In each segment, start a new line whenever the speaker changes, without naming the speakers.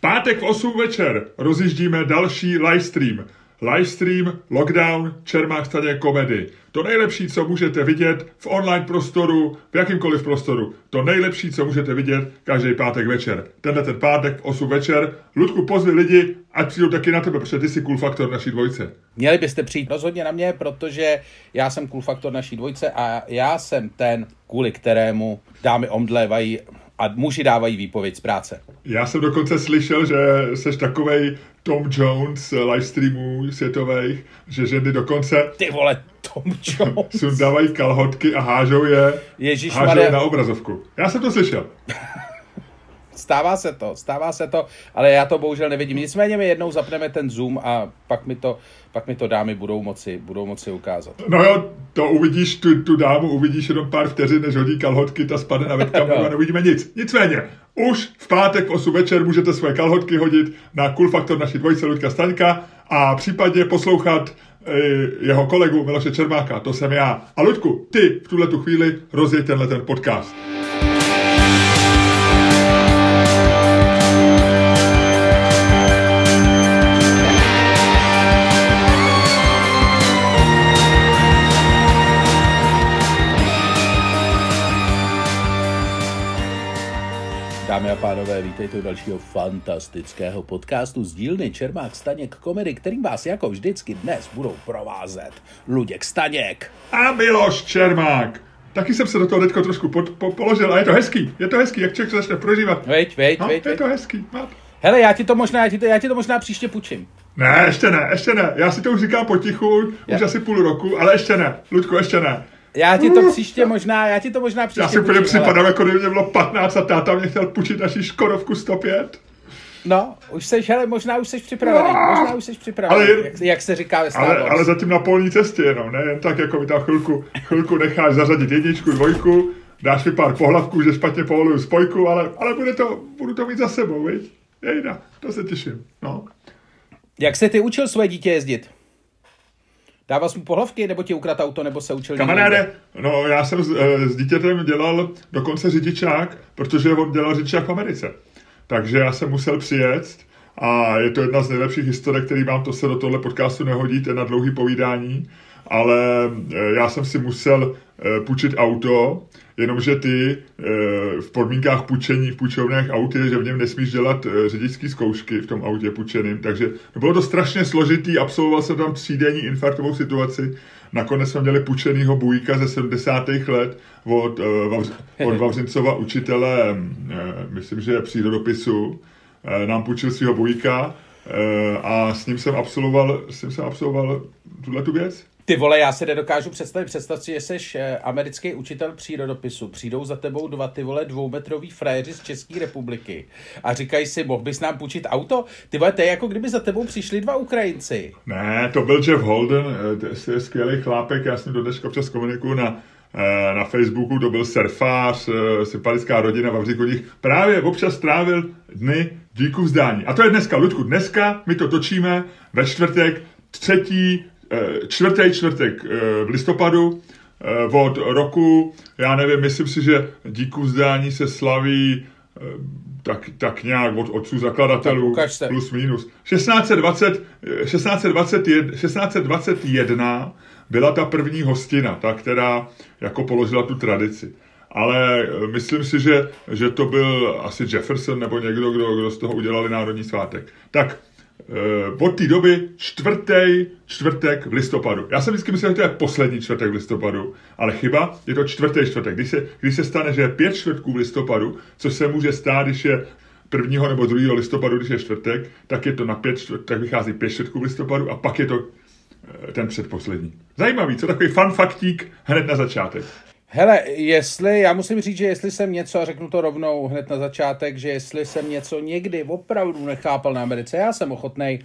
Pátek v 8 večer rozjíždíme další livestream. Livestream, lockdown, Čermák staně komedy. To nejlepší, co můžete vidět v online prostoru, v jakýmkoliv prostoru. To nejlepší, co můžete vidět každý pátek večer. Tenhle ten pátek v 8 večer. Ludku, pozvi lidi, ať přijdou taky na tebe, protože ty jsi cool faktor naší dvojce.
Měli byste přijít rozhodně na mě, protože já jsem cool faktor naší dvojce a já jsem ten, kvůli kterému dámy omdlévají a muži dávají výpověď z práce.
Já jsem dokonce slyšel, že jsi takovej Tom Jones livestreamů světových, že ženy dokonce
Ty vole, Tom Jones.
sundávají kalhotky a hážou je,
Ježišmarja.
hážou je na obrazovku. Já jsem to slyšel.
Stává se to, stává se to, ale já to bohužel nevidím. Nicméně my jednou zapneme ten Zoom a pak mi to, pak mi to dámy budou moci, budou moci ukázat.
No jo, to uvidíš, tu, tu dámu uvidíš jenom pár wteřin, než hodí kalhotky, ta spadne na webcamu
No.
a neuvidíme nic. Nicméně, už v pátek v 8 večer můžete své kalhotky hodit na Cool Factor naší dvojice Luďka Staňka a případně poslouchat eh, jeho kolegu Miloše Čermáka, to jsem já. A Luďku, ty v tuhle tu chvíli rozjeď tenhle ten podcast.
Dámy a pánové, vítejte u dalšího fantastického podcastu z dílny Čermák Staněk komedy, kterým vás jako vždycky dnes budou provázet Luděk Staněk.
A Miloš Čermák. Taky jsem se do toho teďko trošku pod, po, položil a je to hezký. Je to hezký, jak člověk se začne prožívat.
Veď, veď,
No,
veď,
je
veď.
to hezký. No.
Hele, já ti to možná, já ti to, já ti to možná příště půjčím.
Ne, ještě ne, ještě ne. Já si to už říkám potichu, už
Já-
asi půl roku, ale ještě ne. Ludku, ještě ne.
Já ti to příště možná, já ti to možná příště
Já si úplně
půjčím, ale-
připadám, jako kdyby mě bylo 15 a táta mě chtěl půjčit naší Škodovku 105.
No, už seš, hele, možná už seš připravený, možná už seš připravený,
Ale
jak, jak se říká ve
Ale, ale zatím na polní cestě jenom, ne jen tak, jako mi tam chvilku, chvilku necháš zařadit jedničku, dvojku, dáš mi pár pohlavků, že špatně povoluju spojku, ale, ale bude to, budu to mít za sebou, viď? Jejda, to se těším, no.
Jak se ty učil svoje dítě jezdit? Dával jsi mu pohlavky, nebo ti ukradl auto, nebo se učil
Kamaráde, no já jsem s, eh, s dítětem dělal dokonce řidičák, protože on dělal řidičák v Americe. Takže já jsem musel přijet a je to jedna z nejlepších historek, který mám, to se do tohle podcastu nehodí, to je na dlouhý povídání, ale eh, já jsem si musel eh, půjčit auto, jenomže ty eh, v podmínkách půjčení v půjčovnách aut je, že v něm nesmíš dělat eh, řidičské zkoušky v tom autě půjčeným, takže bylo to strašně složitý, absolvoval jsem tam třídenní infarktovou situaci, nakonec jsme měli půjčenýho bujka ze 70. let od, eh, od Vavřincova učitele, myslím, že přírodopisu, nám půjčil svého bujka a s ním jsem absolvoval, s ním jsem absolvoval tuhle tu věc.
Ty vole, já si nedokážu představit, představ si, že jsi eh, americký učitel přírodopisu, přijdou za tebou dva ty vole dvoumetrový frajeři z České republiky a říkají si, mohl bys nám půjčit auto? Ty vole, to je jako kdyby za tebou přišli dva Ukrajinci.
Ne, to byl Jeff Holden, eh, to je skvělý chlápek, já ním do dneška občas komunikuju na, eh, na Facebooku, to byl surfář, sympatická rodina v nich právě občas strávil dny díku vzdání. A to je dneska, Ludku, dneska my to točíme ve čtvrtek, třetí, eh, čtvrtý čtvrtek eh, v listopadu, eh, od roku, já nevím, myslím si, že díku vzdání se slaví eh, tak, tak nějak od otců zakladatelů plus minus. 1620, eh, 1621, 1621 byla ta první hostina, ta, která jako položila tu tradici. Ale eh, myslím si, že, že to byl asi Jefferson nebo někdo, kdo, kdo z toho udělali národní svátek. Tak eh, od té doby čtvrtý čtvrtek v listopadu. Já jsem vždycky myslel, že to je poslední čtvrtek v listopadu, ale chyba, je to čtvrtý čtvrtek. Když se, když se stane, že je pět čtvrtků v listopadu, což se může stát, když je 1. nebo 2. listopadu, když je čtvrtek, tak je to na pět čtvrt, tak vychází pět čtvrtků v listopadu a pak je to eh, ten předposlední. Zajímavý, co takový fun faktík hned na začátek.
Hele, jestli, já musím říct, že jestli jsem něco, a řeknu to rovnou hned na začátek, že jestli jsem něco někdy opravdu nechápal na Americe, já jsem ochotnej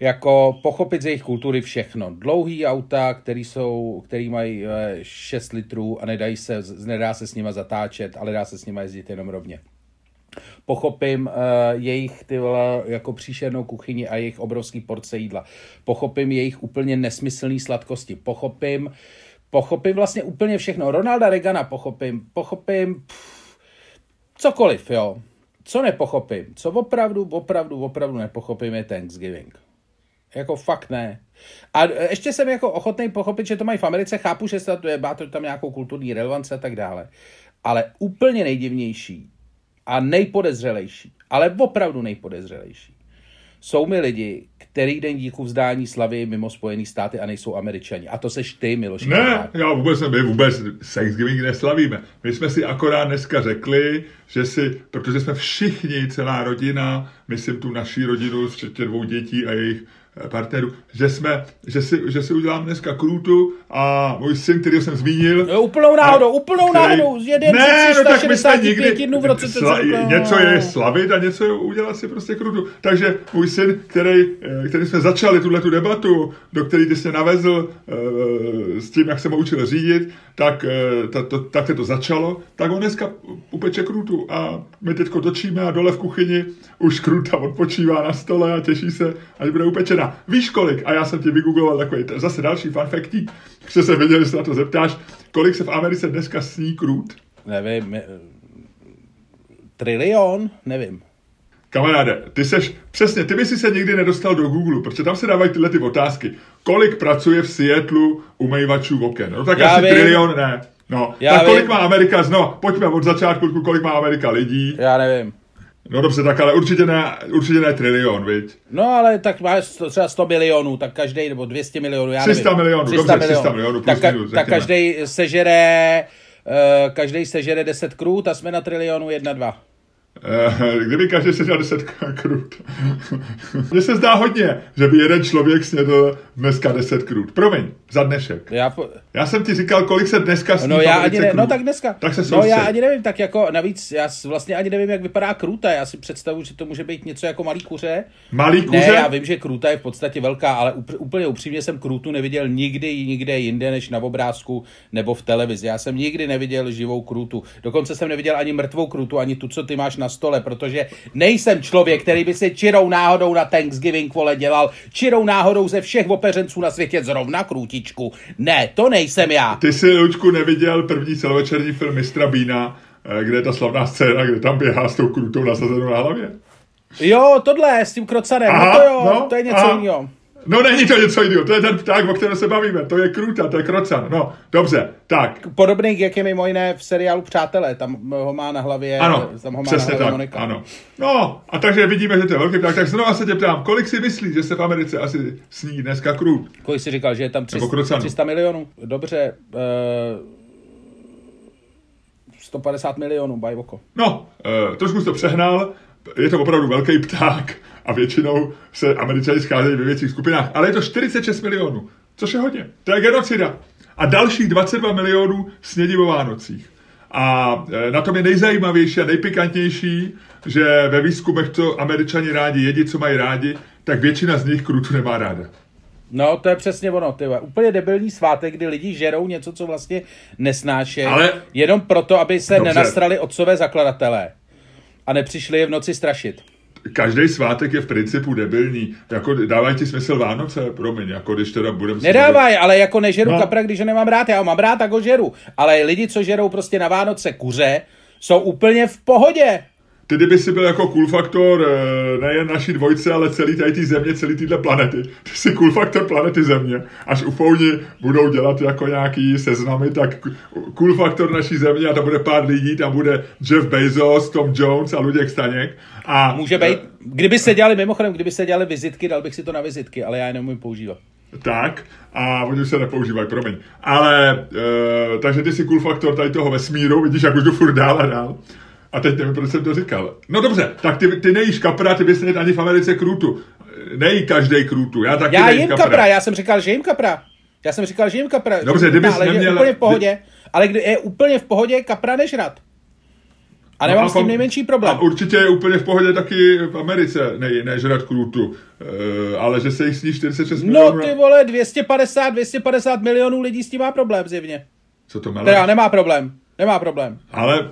jako pochopit z jejich kultury všechno. Dlouhý auta, který, jsou, který mají eh, 6 litrů a nedají se, nedá se s nima zatáčet, ale dá se s nima jezdit jenom rovně. Pochopím uh, jejich ty vole, jako příšernou kuchyni a jejich obrovský porce jídla. Pochopím jejich úplně nesmyslný sladkosti. Pochopím, pochopím vlastně úplně všechno. Ronalda Reagana pochopím. Pochopím pff, cokoliv, jo. co nepochopím, co opravdu, opravdu, opravdu nepochopím, je Thanksgiving. Jako fakt ne. A ještě jsem jako ochotný pochopit, že to mají v Americe, chápu, že to je, má to tam nějakou kulturní relevanci a tak dále. Ale úplně nejdivnější a nejpodezřelejší, ale opravdu nejpodezřelejší, jsou mi lidi, který den díku vzdání slavy mimo Spojené státy a nejsou američani. A to seš ty, Miloš.
Ne, já vůbec ne, my vůbec Thanksgiving neslavíme. My jsme si akorát dneska řekli, že si, protože jsme všichni, celá rodina, myslím tu naší rodinu, včetně dvou dětí a jejich partnerů, že, jsme, že, si, že si udělám dneska krůtu a můj syn, který jsem zmínil.
No, úplnou náhodou, úplnou který, náhodou, z jeden
ne, no tak my jsme nikdy, dnů v roce sla, něco je slavit a něco je udělat si prostě krůtu. Takže můj syn, který, eh, který jsme začali tuhle tu debatu, do který ty jsi navezl uh, s tím, jak jsem ho učil řídit, tak, ta, to, tak to začalo, tak on dneska upeče krůtu a my teď točíme a dole v kuchyni už krůta odpočívá na stole a těší se, až bude upečena teda, víš kolik? A já jsem ti vygoogloval takový, zase další fun factík, že jsem věděl, že se na to zeptáš, kolik se v Americe dneska sní krut?
Nevím, trilion? Nevím.
Kamaráde, ty seš, přesně, ty by si se nikdy nedostal do Google, protože tam se dávají tyhle ty otázky. Kolik pracuje v Seattleu umývačů oken? No tak Já asi vím. trilion ne. No, Já tak kolik vím. má Amerika, no, pojďme od začátku, kolik má Amerika lidí.
Já nevím.
No dobře, tak ale určitě ne, určitě ne trilion, viď?
No ale tak máš třeba 100 milionů, tak každý, nebo 200 milionů, já
300 nevím. milionů, 300 dobře, milionů. 300 milionů, plus
tak,
minus,
tak každý sežere, uh, každý sežere 10 krůt a jsme na trilionu 1-2.
Eh, kdyby každý se dělal 10 krut. Mně se zdá hodně, že by jeden člověk snědl dneska 10 krut. Promiň, za dnešek. Já, po... já jsem ti říkal, kolik se dneska sní
no, já ani ne, No tak dneska.
Tak se
No já ani nevím, tak jako navíc, já vlastně ani nevím, jak vypadá kruta. Já si představuji, že to může být něco jako malý kuře.
Malý kuře?
Ne, já vím, že kruta je v podstatě velká, ale úplně upřímně jsem krutu neviděl nikdy nikde jinde než na obrázku nebo v televizi. Já jsem nikdy neviděl živou krutu. Dokonce jsem neviděl ani mrtvou krutu, ani tu, co ty máš na stole, protože nejsem člověk, který by si čirou náhodou na Thanksgiving vole dělal, čirou náhodou ze všech opeřenců na světě zrovna krůtičku. Ne, to nejsem já.
Ty jsi, Lučku, neviděl první celovečerní film Mistra Bína, eh, kde je ta slavná scéna, kde tam běhá s tou krutou nasazenou na hlavě?
Jo, tohle s tím krocanem, no Aha, no to jo, no, to je něco jiného.
No není to něco jiného, to je ten pták, o kterém se bavíme, to je kruta, to je krocan, no, dobře, tak.
Podobný, jak je mimo jiné v seriálu Přátelé, tam ho má na hlavě,
ano,
tam ho má
přesně
na hlavě
tak,
Monika.
ano. No, a takže vidíme, že to je velký pták, tak znovu se tě ptám, kolik si myslíš, že se v Americe asi sní dneska krut?
Kolik jsi říkal, že je tam 300, 300 milionů? Dobře, uh, 150 milionů, bajvoko.
No, uh, trošku to přehnal, je to opravdu velký pták a většinou se američani scházejí ve větších skupinách, ale je to 46 milionů, což je hodně. To je genocida. A dalších 22 milionů snědí o Vánocích. A e, na tom je nejzajímavější a nejpikantnější, že ve výzkumech, co američani rádi jedí, co mají rádi, tak většina z nich krutu nemá ráda.
No, to je přesně ono, ty Úplně debilní svátek, kdy lidi žerou něco, co vlastně nesnášejí, Ale... jenom proto, aby se Dobře. nenastrali otcové zakladatelé a nepřišli je v noci strašit.
Každý svátek je v principu debilní. Jako dávají ti smysl Vánoce, promiň, jako když teda budeme...
Nedávají, ale jako nežeru no. kapra, když ho nemám rád, já ho mám rád, tak ho žeru. Ale lidi, co žerou prostě na Vánoce kuře, jsou úplně v pohodě.
Ty kdyby si byl jako cool faktor eh, nejen naší dvojce, ale celý tady země, celý tyhle planety. Ty jsi cool faktor planety země. Až ufouni budou dělat jako nějaký seznamy, tak cool faktor naší země a to bude pár lidí, tam bude Jeff Bezos, Tom Jones a Luděk Staněk. A,
Může být, kdyby se dělali, mimochodem, kdyby se dělali vizitky, dal bych si to na vizitky, ale já je nemůžu používat.
Tak, a oni už se nepoužívají, promiň. Ale, e, takže ty jsi cool faktor tady toho vesmíru, vidíš, jak už jdu furt dál a dál. A teď nevím, proč jsem to říkal. No dobře, tak ty, ty nejíš kapra, ty bys nejet ani v Americe krůtu. Nejí každý krůtu, já taky
Já jim kapra. kapra. já jsem říkal, že jim kapra. Já jsem říkal, že jim kapra.
Dobře, kdybys ale neměl...
Je úplně v pohodě. Ale kdy je úplně v pohodě kapra nežrat. A nemám no a s tím nejmenší problém.
A určitě je úplně v pohodě taky v Americe ne, nežrat krůtu. E, ale že se jich sní 46
no, milionů... No ty vole, 250, 250 milionů lidí s tím má problém zjevně.
Co to meleš?
Teda nemá problém. Nemá problém.
Ale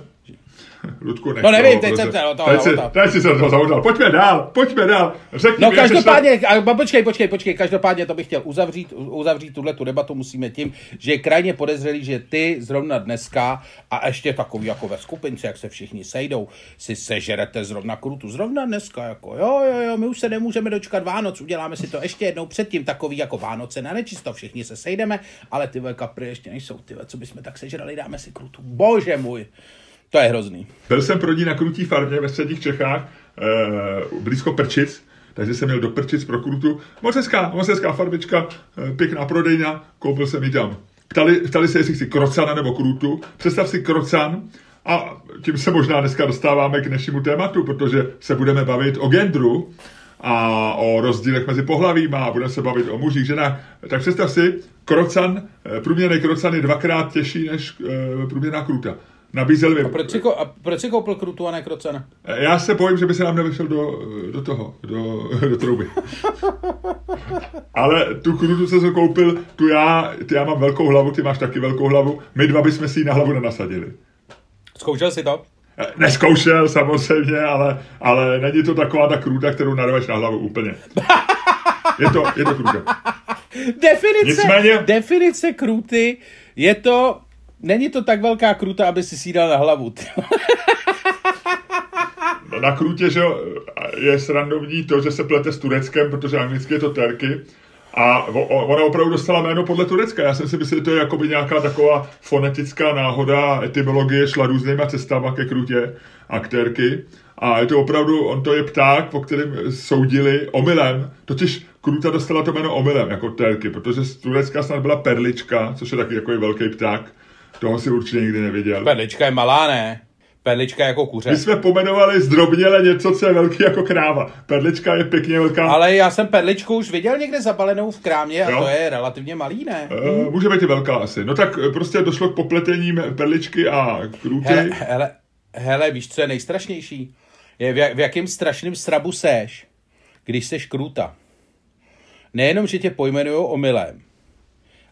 Ludku, nech
No nevím, teď jsem toho
teď si,
zamotal.
teď si se do toho zamotal. Pojďme dál, pojďme dál. Řekni
No
mi, jsi
každopádně, a, počkej, počkej, počkej, každopádně to bych chtěl uzavřít, uzavřít tuhle tu debatu musíme tím, že je krajně podezřelý, že ty zrovna dneska a ještě takový jako ve skupince, jak se všichni sejdou, si sežerete zrovna krutu. Zrovna dneska, jako jo, jo, jo, my už se nemůžeme dočkat Vánoc, uděláme si to ještě jednou předtím, takový jako Vánoce na nečisto, všichni se sejdeme, ale ty kapry ještě nejsou, ty co bychom tak sežrali, dáme si krutu. Bože můj, to je hrozný.
Byl jsem pro ní na krutí farmě ve středních Čechách, eh, blízko Prčic, takže jsem měl do Prčic pro krutu. Moc hezká, moc hezká farmička, eh, pěkná prodejna, koupil jsem ji tam. Ptali, ptali se, jestli chci krocana nebo krutu. Představ si krocan a tím se možná dneska dostáváme k dnešnímu tématu, protože se budeme bavit o gendru a o rozdílech mezi pohlavíma a budeme se bavit o mužích, ženách. Tak představ si, krocan, eh, průměrný krocan je dvakrát těžší než eh, průměrná kruta. Nabízel mi
Proč si, ko- a proč si koupil krutu a ne krocana?
já se bojím, že by se nám nevyšel do, do toho, do, do trouby. Ale tu krutu, jsem koupil, tu já, ty já mám velkou hlavu, ty máš taky velkou hlavu, my dva bychom si ji na hlavu nenasadili.
Zkoušel si to?
Eh, Neskoušel samozřejmě, ale, ale není to taková ta kruta, kterou narveš na hlavu úplně. Je to, je to kruta.
Definice,
Nicméně-
definice kruty je to, není to tak velká kruta, aby si si dal na hlavu. ty.
Na krutě, že je srandovní to, že se plete s Tureckem, protože anglicky je to terky. A ona opravdu dostala jméno podle Turecka. Já jsem si myslel, že to je jakoby nějaká taková fonetická náhoda, etymologie šla různýma cestama ke krutě a k terky. A je to opravdu, on to je pták, po kterém soudili omylem. Totiž kruta dostala to jméno omylem, jako terky, protože z Turecka snad byla perlička, což je taky jako velký pták. Toho si určitě nikdy neviděl.
Perlička je malá, ne? Perlička jako kuře.
My jsme pomenovali zdrobněle něco, co je velký jako kráva. Perlička je pěkně velká.
Ale já jsem perličku už viděl někde zabalenou v krámě a
Jo.
to je relativně malý, ne?
Uh, může být i velká asi. No tak eh, prostě došlo k popletení perličky a krůty.
Hele, hele, hele, víš, co je nejstrašnější? Je v, jak, v jakém strašném srabu seš, když seš kruta. Nejenom, že tě pojmenujou omylem,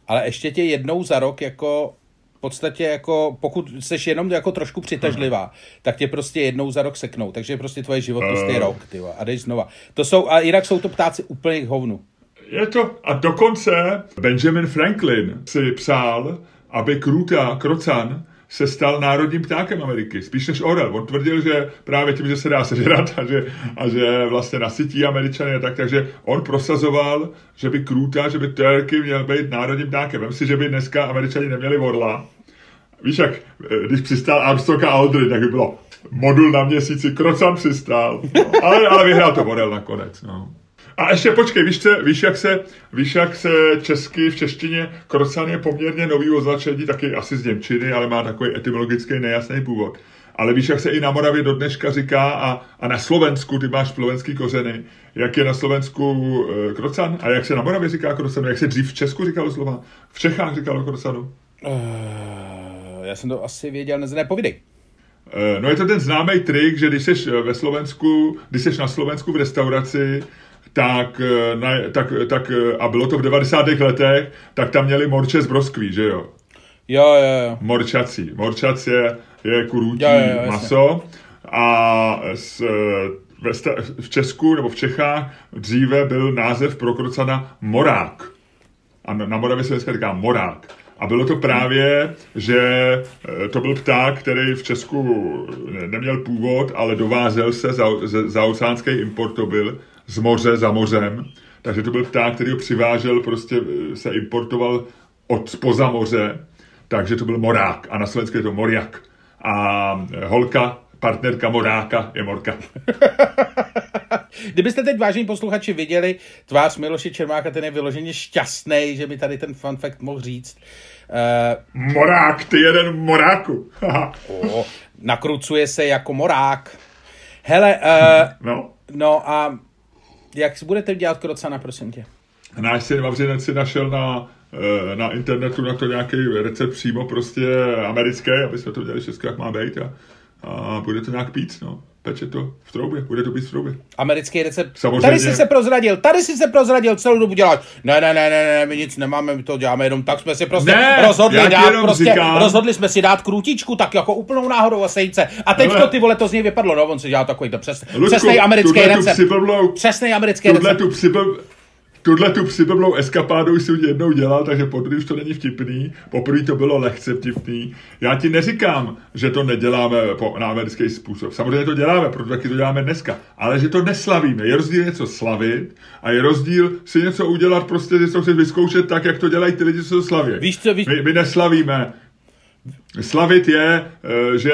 ale ještě tě jednou za rok jako podstatě jako, pokud jsi jenom jako trošku přitažlivá, tak tě prostě jednou za rok seknou. Takže prostě tvoje životnost je
Eh.
rok, ty a jdeš znova. To jsou, a jinak jsou to ptáci úplně k hovnu.
Je to, a dokonce Benjamin Franklin si přál, aby krůta, krocan, se stal národním ptákem Ameriky, spíš než orel. On tvrdil, že právě tím, že se dá sežrat a že, a že vlastně nasytí Američany a tak, takže on prosazoval, že by krůta, že by turkey měl být národním ptákem. Vem si, že by dneska Američani neměli orla. Víš, jak eh, když přistál Armstrong a Aldrin, tak by bylo modul na měsíci, krocan přistál. No, ale, ale vyhrál to orel nakonec. No. A ještě počkej, víš, co, víš, jak se, víš, jak se česky v češtině krocan je poměrně nový označení, taky asi z Němčiny, ale má takový etymologický nejasný původ. Ale víš, jak se i na Moravě do dneška říká a, a na Slovensku, ty máš slovenský kořeny, jak je na Slovensku e, krocan a jak se na Moravě říká krocanu, jak se dřív v Česku říkalo slova, v Čechách říkalo krocanu.
Uh, já jsem to asi věděl, ne, nepovídej.
Eh, No je to ten známý trik, že když jsi ve Slovensku, když jsi na Slovensku v restauraci, tak, eh, na, tak, tak, eh, a bylo to v 90. letech, tak tam měli morče z broskví, že jo?
Jo, jo, jo.
Morčací. Morčac je, je kurůtí
Jo, jo, jo,
maso a s, eh, ve, v Česku nebo v Čechách dříve byl název pro krocana morák. A na Moravě se dneska říká morák. A bylo to právě, že to byl pták, který v Česku ne- neměl původ, ale dovázel se, za, za, za oceánský import to byl, z moře za mořem. Takže to byl pták, který ho přivážel, prostě eh, se importoval od spoza moře. Takže to byl morák. A na Slovensku je to moriak. A eh, holka, partnerka moráka je morka.
Kdybyste teď, vážení posluchači, viděli tvář Miloše Čermáka, ten je vyloženě šťastný, že by tady ten fun fact mohl říct. Uh,
Morák, ty jeden moráku.
O, nakrucuje se jako morák. Hele, uh,
no.
no a jak budete dělat krocana, prosím tě?
Náš syn Vavřinec si našel na, eh, na internetu na to nějaký recept přímo prostě americký, aby jsme to dělali všechno, jak má být a, a bude to nějak pít, no. Peče to v troubě, bude to být v troubě.
Americký recept.
Samozřejmě.
Tady jsi se prozradil, tady jsi se prozradil, celou dobu děláš. Ne, ne, ne, ne, ne, my nic nemáme, my to děláme jenom tak, jsme si prostě
Ne,
rozhodli dát, prostě,
říkám-
rozhodli jsme si dát krůtičku, tak jako úplnou náhodou a sejce. A teď to ty vole, to z něj vypadlo, no, on si dělal takový to přes,
Luďku,
přesnej americký recept. Přesnej americký recept.
Tuhle tu přiblblou eskapádu jsem jednou dělal, takže poprvé už to není vtipný, poprvé to bylo lehce vtipný. Já ti neříkám, že to neděláme po, na americký způsob. Samozřejmě to děláme, proto taky to děláme dneska. Ale že to neslavíme. Je rozdíl něco slavit a je rozdíl si něco udělat, prostě že to chceš vyzkoušet tak, jak to dělají ty lidi, co to slaví.
Víš co, víš-
My, my neslavíme. Slavit je, eh, že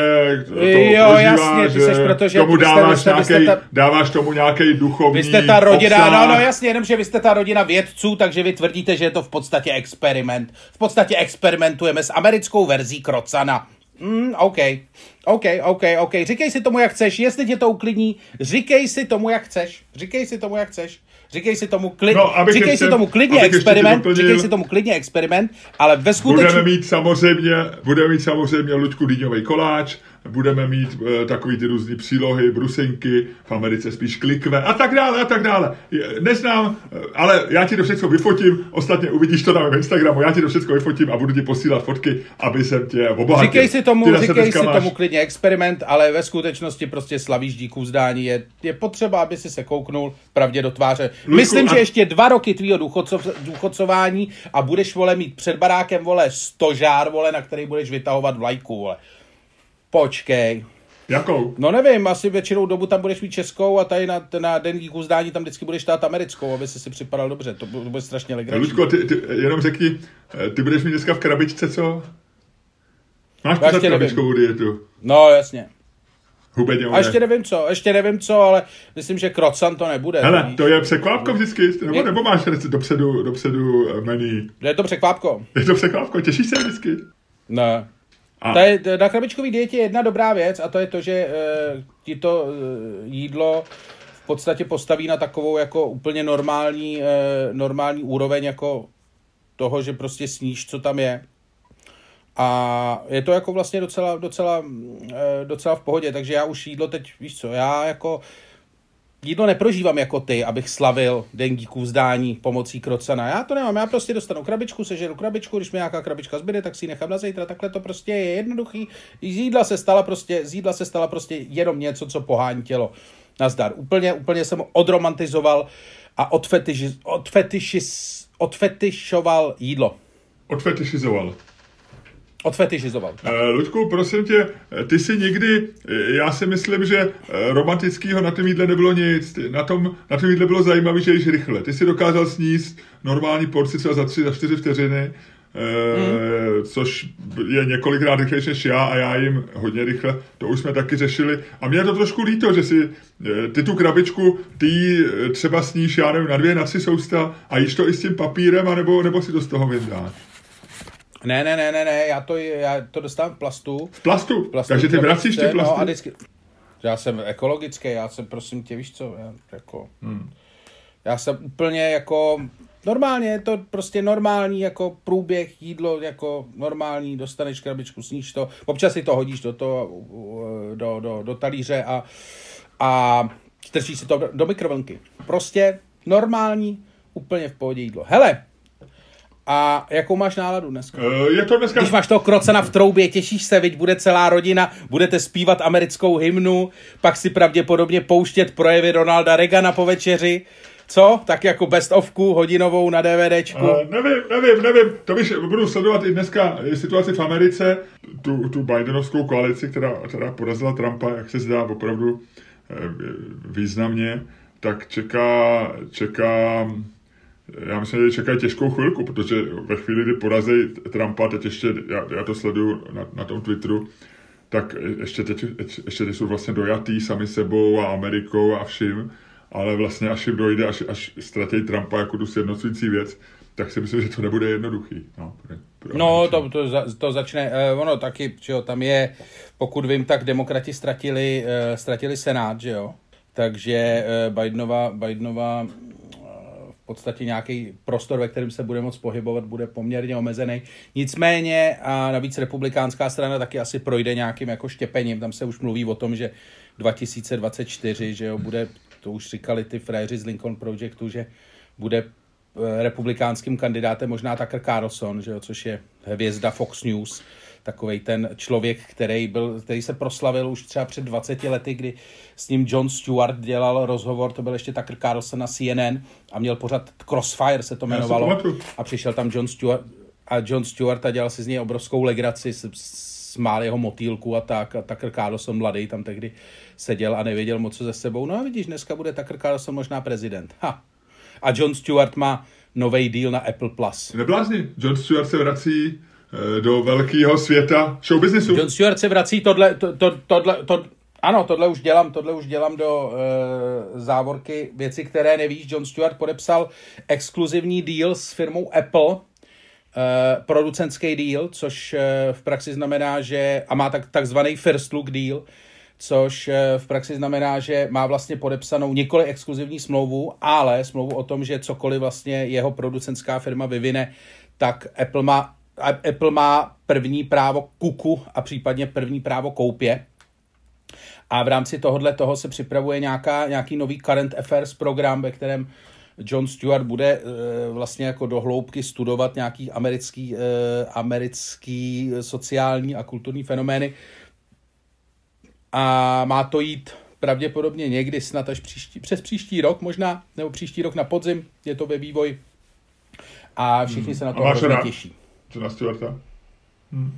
to
Jo,
prožívá,
jasně, ty
že
seš, protože
tomu dáváš,
jste-
nějaký,
ta-
dáváš tomu nějaký duchovní
Vy jste ta rodina,
obsah.
no, no jasně, jenom, že vy jste ta rodina vědců, takže vy tvrdíte, že je to v podstatě experiment. V podstatě experimentujeme s americkou verzí Krocana. Mm, OK, OK, OK, OK. Říkej si tomu, jak chceš, jestli tě to uklidní, říkej si tomu, jak chceš. Říkej si tomu, jak chceš. Říkej si tomu, kli...
No,
říkej
ještě-
si tomu klidně experiment,
doplnil-
říkej si tomu klidně experiment, ale ve
Budeme
skutečnosti...
mít samozřejmě, budeme mít samozřejmě Luďku dýňový koláč, budeme mít e, takový ty různé přílohy, brusenky, v Americe spíš klikve a tak dále a tak dále. Neznám, e, ale já ti to všechno vyfotím, ostatně uvidíš to na mém Instagramu, já ti to všechno vyfotím a budu ti posílat fotky, aby jsem tě obohatil.
Říkej si tomu,
Ty
říkej si
máš-
tomu klidně experiment, ale ve skutečnosti prostě slavíš díků vzdání. Je, je potřeba, aby si se kouknul pravdě do tváře.
Luďku,
Myslím,
a-
že ještě dva roky tvýho důchodcov, důchodcování a budeš, vole, mít před barákem, vole, stožár, vole, na který budeš vytahovat vlajku, vole. Počkej.
Jakou?
No nevím, asi většinou dobu tam budeš mít českou a tady na, na den díků vzdání tam vždycky budeš tát americkou, aby si si připadal dobře. To, to bude strašně legrační.
Luďko, ty, ty, jenom řekni, e, ty budeš mít dneska v krabičce co? Máš pořád krabičkovou dietu?
No jasně.
Hubeně
A ještě nevím co, ještě nevím co, ale myslím, že krocan to nebude.
Hele, to je překvápko vždycky, nebo, nebo máš recept dopředu, dopředu eh, menu?
Je to překvápko.
Je to překvápko, těšíš se vždycky?
Ne.
A,
To je, na krabičkový dietě je jedna dobrá věc a to je to, že e, ti to e, jídlo v podstatě postaví na takovou jako úplně normální, e, normální úroveň jako toho, že prostě sníš, co tam je. A je to jako vlastně docela, docela, docela v pohodě, takže já už jídlo teď, víš co, já jako jídlo neprožívám jako ty, abych slavil den díků vzdání pomocí krocana. Já to nemám, já prostě dostanu krabičku, sežeru krabičku, když mi nějaká krabička zbyde, tak si ji nechám na zítra. Takhle to prostě je jednoduchý. Z jídla se stala prostě, z jídla se stala prostě jenom něco, co pohání tělo. Nazdar. Úplně, úplně jsem odromantizoval a odfetiši, odfetišis, odfetišoval jídlo.
odfetišizoval.
Odfetišizoval.
Uh, Luďku, prosím tě, eh, ty si nikdy, eh, já si myslím, že eh, romantického na tom jídle nebylo nic. Na tom, na tom jídle bylo zajímavé, že jíš rychle. Ty si dokázal sníst normální porci třeba za tři, za čtyři vteřiny, eh, což je několikrát rychlejší než já a já jim hodně rychle. To už jsme taky řešili. A mě je to trošku líto, že si eh, ty tu krabičku, ty eh, třeba sníš, já nevím, na dvě, na tři sousta a jíš to i s tím papírem, anebo, nebo si to z toho vyndáš.
Ne, ne, ne, ne, ne, já to, já to dostávám v plastu.
V plastu.
plastu
Takže ty vracíš ty plasty.
No a vždycky, já jsem ekologický, já jsem prosím tě, víš co, já, jako, hmm. já jsem úplně jako, normálně, je to prostě normální jako průběh, jídlo jako normální, dostaneš krabičku, sníš to, občas si to hodíš do, to, do, do, do talíře a, a strčíš si to do, do mikrovlnky. Prostě normální, úplně v pohodě jídlo. Hele, a jakou máš náladu dneska?
Eh, Je to dneska...
Když máš toho krocena v troubě, těšíš se, viď bude celá rodina, budete zpívat americkou hymnu, pak si pravděpodobně pouštět projevy Ronalda Reagana po večeři. Co? Tak jako best ofku hodinovou na DVDčku.
Uh, nevím, nevím, nevím. To bych budu sledovat i dneska situaci v Americe, tu, tu Bidenovskou koalici, která, která porazila Trumpa, jak se zdá opravdu eh, významně, tak čeká, čeká já myslím, že čekají těžkou chvilku, protože ve chvíli, kdy porazí Trumpa, teď ještě, já, já to sleduju na, na tom Twitteru, tak ještě teď, ještě teď jsou vlastně dojatý sami sebou a Amerikou a vším, ale vlastně až jim dojde, až, až ztratí Trumpa jako tu sjednocující věc, tak si myslím, že to nebude jednoduchý. No, pro, pro
No, to, to, za- to začne, eh, ono taky, že jo, tam je, pokud vím, tak demokrati ztratili, eh, ztratili senát, že jo, takže eh, Bidenova, Bidenova podstatě nějaký prostor, ve kterém se bude moct pohybovat, bude poměrně omezený. Nicméně a navíc republikánská strana taky asi projde nějakým jako štěpením. Tam se už mluví o tom, že 2024, že jo, bude, to už říkali ty fréři z Lincoln Projectu, že bude eh, republikánským kandidátem možná Tucker Carlson, že jo, což je hvězda Fox News, takový ten člověk, který, byl, který se proslavil už třeba před 20 lety, kdy s ním John Stewart dělal rozhovor, to byl ještě Tucker Carlson na CNN a měl pořád Crossfire se to jmenovalo a přišel tam John Stewart a John Stewart a dělal si z něj obrovskou legraci, smál jeho motýlku a tak a Tucker Carlson mladý tam tehdy seděl a nevěděl moc co ze sebou. No a vidíš, dneska bude Tucker Carlson možná prezident. Ha. A John Stewart má nový deal na Apple+. Plus.
Neblázni, John Stewart se vrací do velkého světa showbiznesu.
John Stewart se vrací tohle, to, to, tohle, to, ano, tohle už dělám, tohle už dělám do e, závorky věci, které nevíš. John Stewart podepsal exkluzivní deal s firmou Apple, e, producentský deal, což e, v praxi znamená, že, a má tak, takzvaný first look deal, což v praxi znamená, že má vlastně podepsanou nikoli exkluzivní smlouvu, ale smlouvu o tom, že cokoliv vlastně jeho producentská firma vyvine, tak Apple má Apple má první právo kuku a případně první právo koupě. A v rámci tohohle toho se připravuje nějaká, nějaký nový current affairs program, ve kterém John Stewart bude e, vlastně jako do hloubky studovat nějaký americký, e, americký sociální a kulturní fenomény. A má to jít pravděpodobně někdy snad až příští, přes příští rok možná, nebo příští rok na podzim, je to ve vývoji. A všichni hmm. se na to hrozně těší.
Johna Stewarta? Hmm.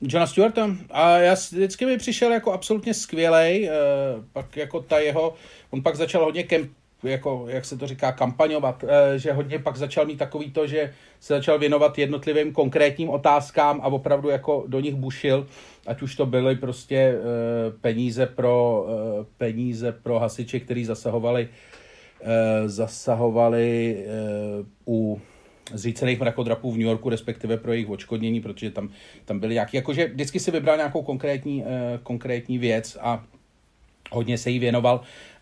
Johna Stewarta? A já vždycky mi přišel jako absolutně skvělej, uh, pak jako ta jeho, on pak začal hodně kemp, jako, jak se to říká, kampaňovat, uh, že hodně pak začal mít takový to, že se začal věnovat jednotlivým konkrétním otázkám a opravdu jako do nich bušil, ať už to byly prostě uh, peníze pro, uh, peníze pro hasiče, kteří zasahovali, uh, zasahovali uh, u zřícených mrakodrapů v New Yorku, respektive pro jejich očkodnění, protože tam, tam byly nějaký, jakože vždycky si vybral nějakou konkrétní, eh, konkrétní věc a hodně se jí věnoval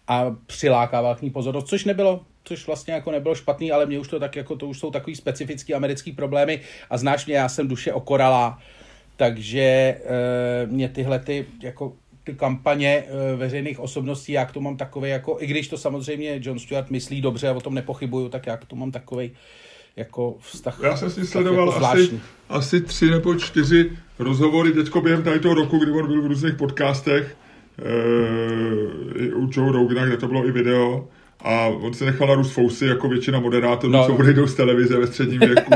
a přilákával k ní pozornost, což nebylo, což vlastně jako nebylo špatný, ale mě už to tak jako, to už jsou takový specifický americký problémy a znáš mě, já jsem duše okoralá, takže e, mě tyhle ty, jako ty kampaně e, veřejných osobností, já k tomu mám takový jako, i když to samozřejmě John Stewart myslí dobře a o tom nepochybuju, tak já tomu mám takový jako vztah.
Já jsem si sledoval jako asi, asi tři nebo čtyři rozhovory teďko během tady toho roku, kdy on byl v různých podcastech e, u Joe Rogana, kde to bylo i video. A on se nechal narůst fousy, jako většina moderátorů, no. co odejdou z televize ve středním věku.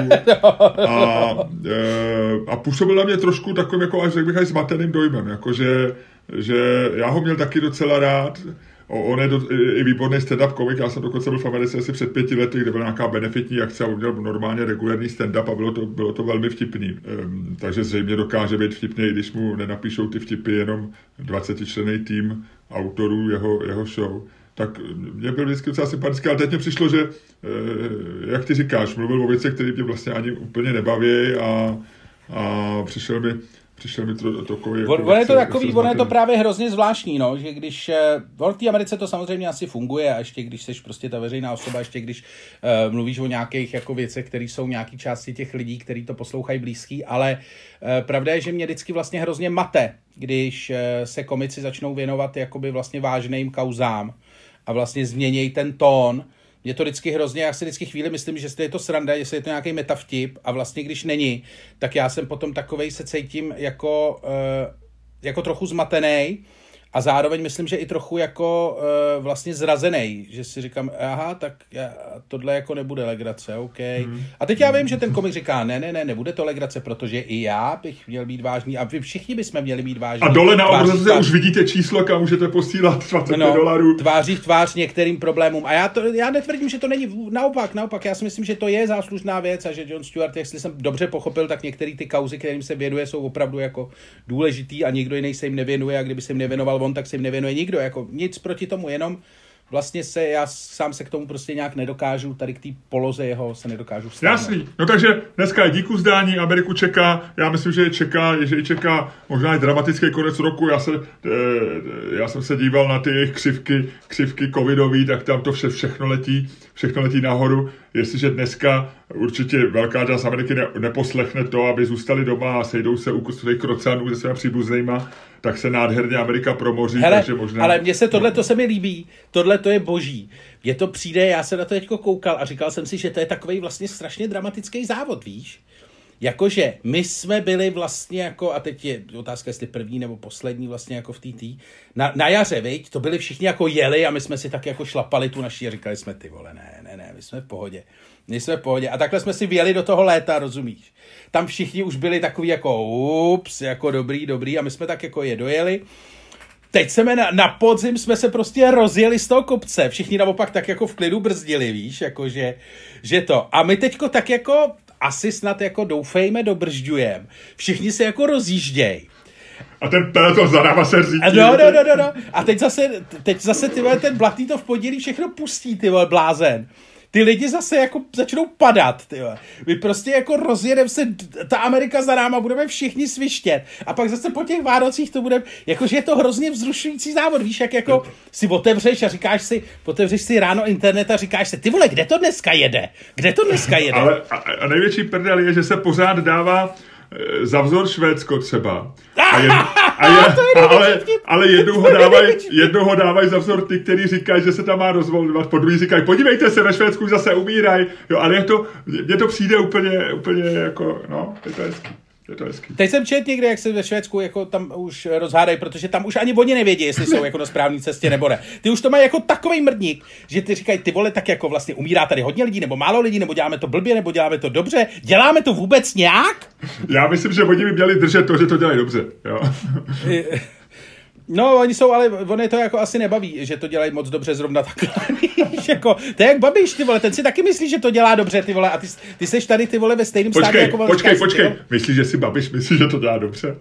a, e, a působil na mě trošku takovým, jako až řekl bych, až zmateným dojmem. Jako že, že já ho měl taky docela rád, On je do, i výborný stand-up komik, já jsem dokonce byl v Americe asi před pěti lety, kde byla nějaká benefitní akce a udělal normálně regulární stand-up a bylo to, bylo to velmi vtipný. Um, takže zřejmě dokáže být vtipný, i když mu nenapíšou ty vtipy jenom 20 člený tým autorů jeho, jeho show. Tak mě byl vždycky docela sympatický, ale teď mi přišlo, že, eh, jak ty říkáš, mluvil o věcech, které mě vlastně ani úplně nebaví a, a přišel mi, přišel mi to takový... Jako
on, je to takový, on je to právě hrozně zvláštní, no, že když, eh, v té Americe to samozřejmě asi funguje a ještě když jsi prostě ta veřejná osoba, ještě když uh, mluvíš o nějakých jako věcech, které jsou nějaký části těch lidí, kteří to poslouchají blízký, ale uh, pravda je, že mě vždycky vlastně hrozně mate, když uh, se komici začnou věnovat jakoby vlastně vážným kauzám a vlastně změnějí ten tón, je to vždycky hrozně, já si vždycky chvíli myslím, že je to sranda, jestli je to nějaký metavtip a vlastně když není, tak já jsem potom takovej se cítím jako, uh, jako trochu zmatený a zároveň myslím, že i trochu jako uh, vlastně zrazený, že si říkám, aha, tak já, tohle jako nebude legrace, OK. Hmm. A teď já vím, že ten komik říká, ne, ne, ne, nebude to legrace, protože i já bych měl být vážný a vy všichni bychom měli být vážní.
A dole na obrazovce už vidíte číslo, kam můžete posílat 20 no, dolarů.
Tváří v tvář některým problémům. A já, to, já netvrdím, že to není naopak, naopak, já si myslím, že to je záslužná věc a že John Stewart, jestli jsem dobře pochopil, tak některé ty kauzy, kterým se věnuje, jsou opravdu jako důležitý a nikdo jiný se jim nevěnuje a kdyby se jim nevěnoval on, tak se jim nevěnuje nikdo. Jako nic proti tomu, jenom vlastně se, já sám se k tomu prostě nějak nedokážu, tady k té poloze jeho se nedokážu vstát.
Jasný. No takže dneska je díku zdání, Ameriku čeká, já myslím, že je čeká, že je čeká možná i dramatický konec roku. Já, se, e, já jsem se díval na ty jejich křivky, křivky covidový, tak tam to vše, všechno letí, všechno letí nahoru. Jestliže dneska určitě velká část Ameriky ne, neposlechne to, aby zůstali doma a sejdou se u svých krocanů se svými příbuznýma, tak se nádherně Amerika promoří,
Hele,
takže možná...
ale mně se tohle to se mi líbí, tohle to je boží. Je to přijde, já se na to teďko koukal a říkal jsem si, že to je takový vlastně strašně dramatický závod, víš? Jakože my jsme byli vlastně jako, a teď je otázka, jestli první nebo poslední vlastně jako v TT, na, na jaře, viď? to byli všichni jako jeli a my jsme si tak jako šlapali tu naši a říkali jsme, ty vole, ne, ne, ne, my jsme v pohodě. My jsme v pohodě. A takhle jsme si vjeli do toho léta, rozumíš? Tam všichni už byli takový jako ups, jako dobrý, dobrý a my jsme tak jako je dojeli. Teď jsme na, na podzim jsme se prostě rozjeli z toho kopce. Všichni naopak tak jako v klidu brzdili, víš, jako že, že to. A my teďko tak jako asi snad jako doufejme, dobržďujem. Všichni se jako rozjížděj.
A ten peloton za náma se řídí.
No, no, no, no, no. A teď zase, teď zase ty vole, ten blatý to v pondělí všechno pustí, ty vole, blázen ty lidi zase jako začnou padat, ty My prostě jako rozjedeme se, ta Amerika za náma, budeme všichni svištět. A pak zase po těch Vánocích to bude, jakože je to hrozně vzrušující závod, víš, jak jako si otevřeš a říkáš si, otevřeš si ráno internet a říkáš si, ty vole, kde to dneska jede? Kde to dneska jede?
Ale a, a největší prdel je, že se pořád dává za vzor Švédsko třeba. A je, a je, ale, ale jednou ho, dávaj, jednou ho dávaj za vzor ty, který říkají, že se tam má rozvolňovat, po druhý říkají, podívejte se, ve Švédsku zase umírají. Jo, ale je to, mně to přijde úplně, úplně jako, no, je to hezký. Je to hezký.
Teď jsem četl někde, jak se ve Švédsku jako tam už rozhádají, protože tam už ani oni nevědí, jestli jsou jako na správné cestě nebo ne. Ty už to mají jako takový mrdník, že ty říkají, ty vole, tak jako vlastně umírá tady hodně lidí, nebo málo lidí, nebo děláme to blbě, nebo děláme to dobře. Děláme to vůbec nějak?
Já myslím, že oni by měli držet to, že to dělají dobře. Jo.
No, oni jsou, ale on je to jako asi nebaví, že to dělají moc dobře zrovna takhle. jako, to je jak babiš, ty vole, ten si taky myslí, že to dělá dobře, ty vole, a ty, ty seš tady, ty vole, ve stejném
počkej,
státě jako
Počkej, počkej, myslíš, že si babiš myslí, že to dělá dobře?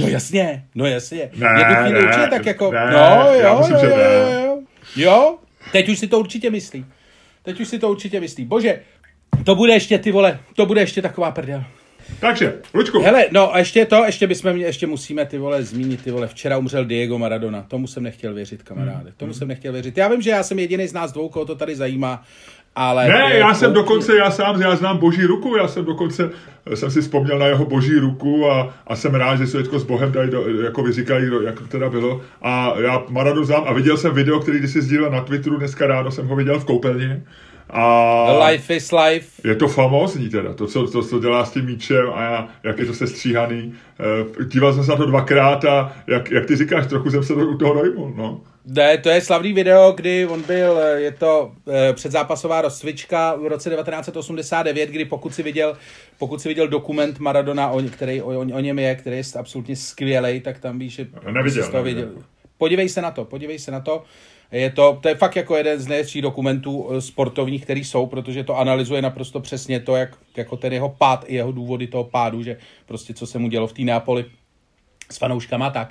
No jasně, no jasně.
Ne, ne,
určitě tak jako,
ne,
no jo,
myslím,
jo, jo,
ne.
jo, jo, teď už si to určitě myslí. Teď už si to určitě myslí. Bože, to bude ještě, ty vole, to bude ještě taková prdel.
Takže, Lučku.
Hele, no a ještě to, ještě bychom, mě, ještě musíme ty vole zmínit, ty vole, včera umřel Diego Maradona, tomu jsem nechtěl věřit, kamaráde, tomu jsem nechtěl věřit. Já vím, že já jsem jediný z nás dvou, koho to tady zajímá, ale...
Ne, já jsem dokonce, já sám, já znám boží ruku, já jsem dokonce, jsem si vzpomněl na jeho boží ruku a, a jsem rád, že se teďko s Bohem dají, do, jako vy říkají, jak to teda bylo. A já Maradonu znám a viděl jsem video, který když si sdílel na Twitteru, dneska ráno jsem ho viděl v koupelně a
life is life.
Je to famózní teda, to co, to, co dělá s tím míčem a já, jak je to sestříhaný. E, díval jsem se na to dvakrát a jak, jak ty říkáš, trochu jsem se do, u toho dojmul, no.
Ne, to je slavný video, kdy on byl, eh, je to e, předzápasová rozcvička v roce 1989, kdy pokud si viděl, pokud si viděl dokument Maradona, o, který o, o, o něm je, který je absolutně skvělý, tak tam víš, že...
Neviděl, neviděl.
Viděl. Podívej se na to, podívej se na to. Je to, to je fakt jako jeden z nejlepších dokumentů eh, sportovních, který jsou, protože to analyzuje naprosto přesně to, jak jako ten jeho pád i jeho důvody toho pádu, že prostě co se mu dělo v té Neapoli s fanouškama tak.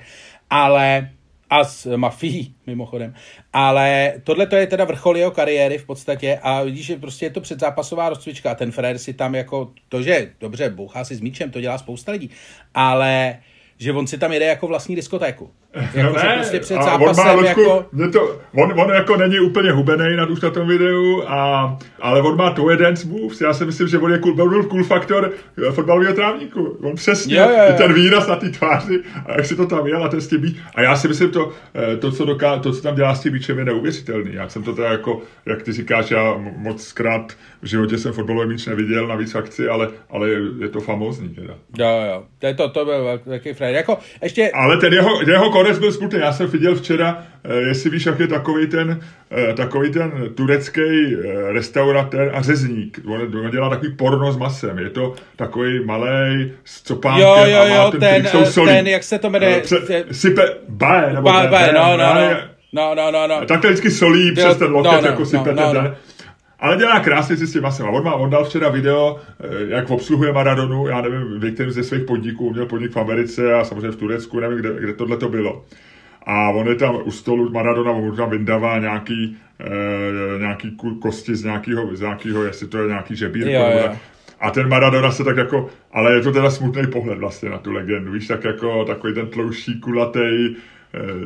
Ale a s mafií, mimochodem. Ale tohle to je teda vrchol jeho kariéry v podstatě a vidíš, že prostě je to předzápasová rozcvička. Ten frér si tam jako, to, že dobře, bouchá si s míčem, to dělá spousta lidí, ale že on si tam jede jako vlastní diskotéku. Jako,
no ne,
prostě před zápasem
on má, Ludku,
jako...
To, on, on, jako není úplně hubený na, už na tom videu, a, ale on má to dance moves. Já si myslím, že on je cool, byl cool faktor eh, fotbalového trávníku. On přesně, jo, jo, jo. ten výraz na té tváři, a jak si to tam jel a ten s tím A já si myslím, to, eh, to, co, doká, to, co tam dělá s tím je neuvěřitelný. Já jsem to teda jako, jak ty říkáš, já moc krát v životě jsem fotbalový míč neviděl, navíc akci, ale, ale je, je to famózní teda.
Jo, jo, to, je to, to byl velký frajer. Jako, ještě...
Ale ten jeho, jeho konec byl smutný. Já jsem viděl včera, eh, jestli víš, jak je takový ten, eh, takový ten turecký eh, restauratér a řezník. On, on dělá takový porno s masem. Je to takový malý s copánkem
jo, jo, jo,
a má ten,
ten, solí. ten, jak se to jmenuje?
Sype, baje, nebo
baje, baje, no, no, no. No, no, no, no.
Tak to vždycky solí přes ten loket, no, no, jako sype no, no, no. Ale dělá krásně si s tím masem. A on, má, on dal včera video, eh, jak obsluhuje Maradonu, já nevím, v některém ze svých podniků, měl podnik v Americe a samozřejmě v Turecku, nevím, kde, kde tohle to bylo. a on je tam u stolu Maradona, on tam vyndává nějaký, e, nějaký kosti z nějakého, z nějakého, jestli to je nějaký žebír.
Jo, jo.
A ten Maradona se tak jako, ale je to teda smutný pohled vlastně na tu legendu, víš, tak jako takový ten tloušší, kulatý,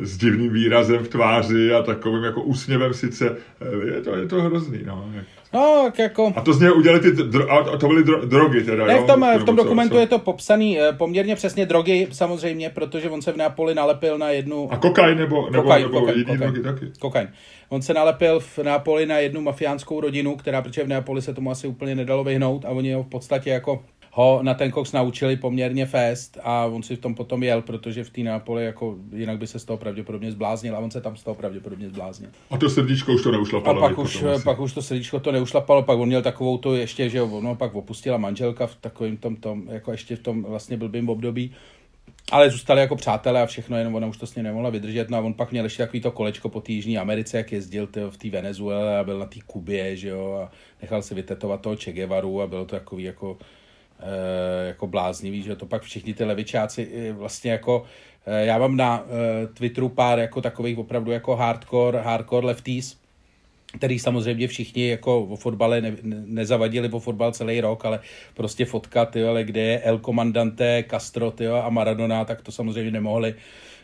s divným výrazem v tváři a takovým jako úsměvem sice. Eh, je to, je to hrozný, no.
No, jako...
A to z něj udělali ty, dro- a to byly dro- drogy teda,
ne,
jo?
v tom, v tom dokumentu co? je to popsaný eh, poměrně přesně drogy, samozřejmě, protože on se v Neapoli nalepil na jednu...
A kokain nebo, nebo,
kokain,
nebo
kokain,
jiný
kokain,
drogy taky?
Kokain. On se nalepil v Neapoli na jednu mafiánskou rodinu, která, protože v Neapoli se tomu asi úplně nedalo vyhnout a oni ho v podstatě jako ho na ten koks naučili poměrně fest a on si v tom potom jel, protože v té Nápoli jako jinak by se z toho pravděpodobně zbláznil a on se tam z toho pravděpodobně zbláznil.
A to srdíčko už to neušlapalo.
A pak už, pak už to srdíčko to neušlapalo, pak on měl takovou to ještě, že ono pak opustila manželka v takovém tom, tom, jako ještě v tom vlastně blbým období. Ale zůstali jako přátelé a všechno, jenom ona už to s ním nemohla vydržet. No a on pak měl ještě takový to kolečko po té Jižní Americe, jak jezdil tyjo, v té Venezuele a byl na té Kubě, že jo, a nechal si vytetovat toho Che Guevaru a bylo to takový jako jako bláznivý, že to pak všichni ty levičáci eh, vlastně jako eh, já mám na Twitteru pár jako takových opravdu jako hardcore, hardcore lefties, který samozřejmě všichni jako o fotbale ne, nezavadili po fotbal celý rok, ale prostě fotka, tyjo, ale kde je El Comandante, Castro tyjo, a Maradona, tak to samozřejmě nemohli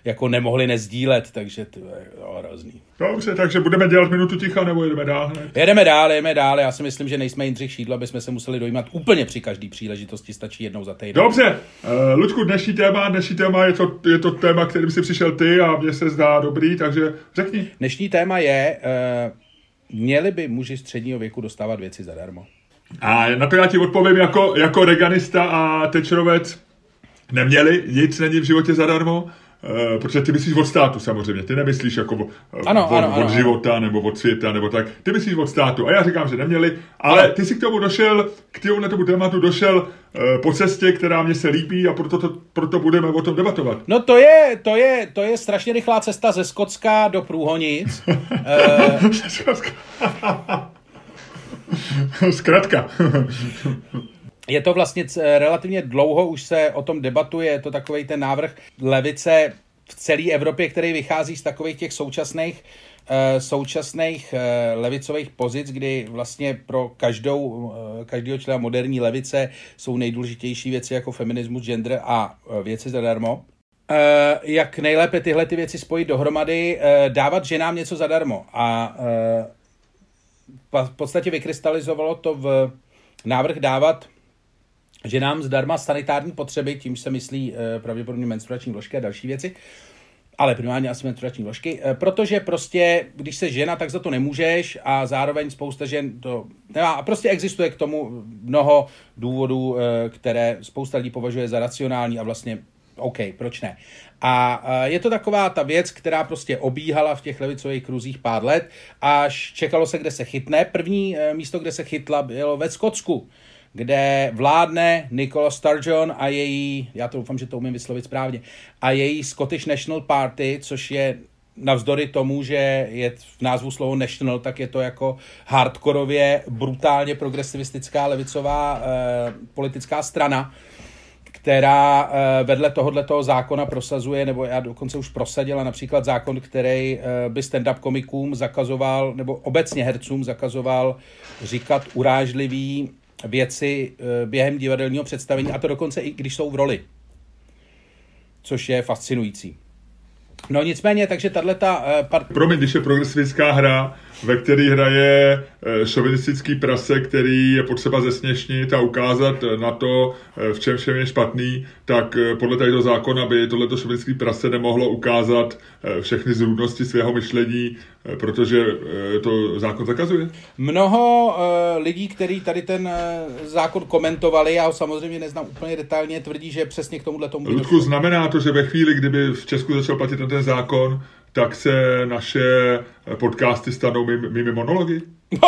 jako nemohli nezdílet, takže to je hrozný.
Dobře, takže budeme dělat minutu ticha nebo jedeme dál hned?
Jedeme dál, jedeme dál. Já si myslím, že nejsme Jindřich Šídlo, aby jsme se museli dojímat úplně při každý příležitosti, stačí jednou za týden.
Dobře, uh, Luďku, dnešní téma, dnešní téma je to, je to téma, kterým si přišel ty a mně se zdá dobrý, takže řekni.
Dnešní téma je, uh, měli by muži středního věku dostávat věci zadarmo.
A na to já ti odpovím jako, jako reganista a tečrovec. Neměli, nic není v životě zadarmo. Uh, protože ty myslíš od státu samozřejmě, ty nemyslíš jako uh,
ano,
od,
ano,
od
ano,
života ano. nebo od světa nebo tak, ty myslíš od státu a já říkám, že neměli, ale ano. ty si k tomu došel, k tomu, tomu tématu došel uh, po cestě, která mě se líbí a proto, to, proto budeme o tom debatovat.
No to je, to je, to je strašně rychlá cesta ze Skotska do Průhonic.
Zkrátka.
Je to vlastně relativně dlouho, už se o tom debatuje, je to takový ten návrh levice v celé Evropě, který vychází z takových těch současných uh, současných uh, levicových pozic, kdy vlastně pro každou, uh, každého člena moderní levice jsou nejdůležitější věci jako feminismus, gender a věci zadarmo. Jak nejlépe tyhle ty věci spojit dohromady, dávat ženám něco zadarmo. A v podstatě vykrystalizovalo to v návrh dávat že nám zdarma sanitární potřeby, tím se myslí e, pravděpodobně menstruační vložky a další věci, ale primárně asi menstruační vložky, e, protože prostě, když se žena, tak za to nemůžeš a zároveň spousta žen to nemá. A prostě existuje k tomu mnoho důvodů, e, které spousta lidí považuje za racionální a vlastně OK, proč ne? A je to taková ta věc, která prostě obíhala v těch levicových kruzích pár let, až čekalo se, kde se chytne. První místo, kde se chytla, bylo ve Skotsku kde vládne Nicola Sturgeon a její, já to doufám, že to umím vyslovit správně, a její Scottish National Party, což je navzdory tomu, že je v názvu slovo national, tak je to jako hardkorově, brutálně progresivistická levicová eh, politická strana, která eh, vedle tohoto zákona prosazuje, nebo já dokonce už prosadila například zákon, který eh, by stand-up komikům zakazoval, nebo obecně hercům zakazoval říkat urážlivý věci eh, během divadelního představení, a to dokonce i když jsou v roli. Což je fascinující. No nicméně, takže tahle ta... Uh, part...
Promiň, když je progresivistická hra, ve které hraje eh, šovinistický prase, který je potřeba zesměšnit a ukázat na to, eh, v čem všem je špatný, tak eh, podle tohoto zákona by tohleto šovinistický prase nemohlo ukázat všechny zrůdnosti svého myšlení, protože to zákon zakazuje.
Mnoho lidí, kteří tady ten zákon komentovali, já ho samozřejmě neznám úplně detailně, tvrdí, že přesně k tomuhle tomu...
Ludku, znamená to, že ve chvíli, kdyby v Česku začal platit ten zákon, tak se naše podcasty stanou mými, mými monology?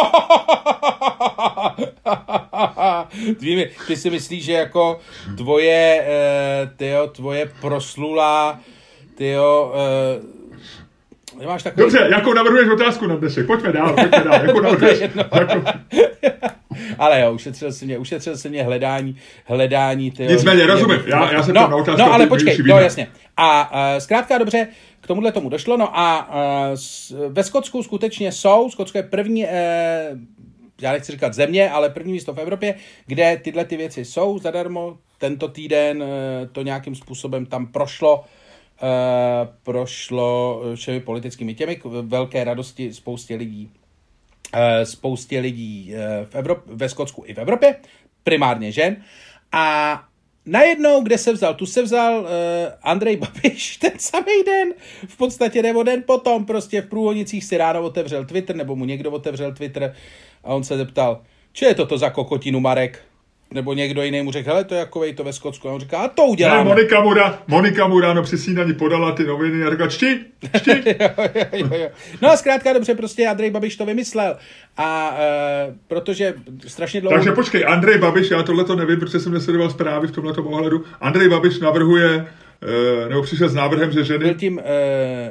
ty, ty si myslíš, že jako tvoje, uh, tyjo, tvoje proslulá, tyjo, uh, nemáš takový...
Dobře, jako navrhuješ otázku na dnešek, pojďme dál, pojďme dál, jako navrhuješ, jako...
ale jo, ušetřil si mě, ušetřil si mě hledání, hledání, tyjo.
Nicméně, rozumím, já, já jsem
no,
tam na otázku.
No, ale počkej, no jasně. A uh, zkrátka dobře, k tomuhle tomu došlo. No a uh, ve Skotsku skutečně jsou, Skotsko je první, uh, já nechci říkat země, ale první místo v Evropě, kde tyhle ty věci jsou zadarmo. Tento týden to nějakým způsobem tam prošlo, prošlo všemi politickými těmi k velké radosti spoustě lidí. Spoustě lidí v Evrop- ve Skotsku i v Evropě, primárně žen. A najednou, kde se vzal? Tu se vzal uh, Andrej Babiš ten samý den, v podstatě nebo den potom, prostě v průvodnicích si ráno otevřel Twitter, nebo mu někdo otevřel Twitter a on se zeptal, co je toto za kokotinu Marek? Nebo někdo jiný mu řekl, hele, to je jako to ve Skotsku. A on říká, a to uděláme.
Ne, Monika mu, rá, Monika mu ráno při snídaní podala ty noviny a říká, čti, čti.
jo, jo, jo. No a zkrátka dobře, prostě Andrej Babiš to vymyslel. A uh, protože strašně dlouho...
Takže počkej, Andrej Babiš, já tohle to nevím, protože jsem nesledoval zprávy v tomhle ohledu. Andrej Babiš navrhuje Uh, nebo přišel s návrhem, že ženy...
Byl tím uh,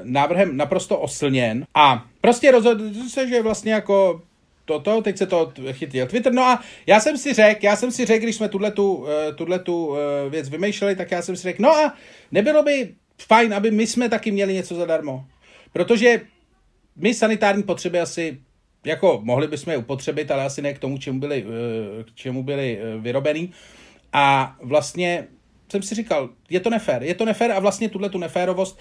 návrhem naprosto oslněn a prostě rozhodl se, že vlastně jako toto, teď se to chytil Twitter. No a já jsem si řekl, já jsem si řekl, když jsme tuhle tu, tuhle tu věc vymýšleli, tak já jsem si řekl, no a nebylo by fajn, aby my jsme taky měli něco zadarmo. Protože my sanitární potřeby asi jako mohli bychom je upotřebit, ale asi ne k tomu, čemu byli, k čemu byli vyrobený. A vlastně jsem si říkal, je to nefér, je to nefér a vlastně tuhle tu neférovost,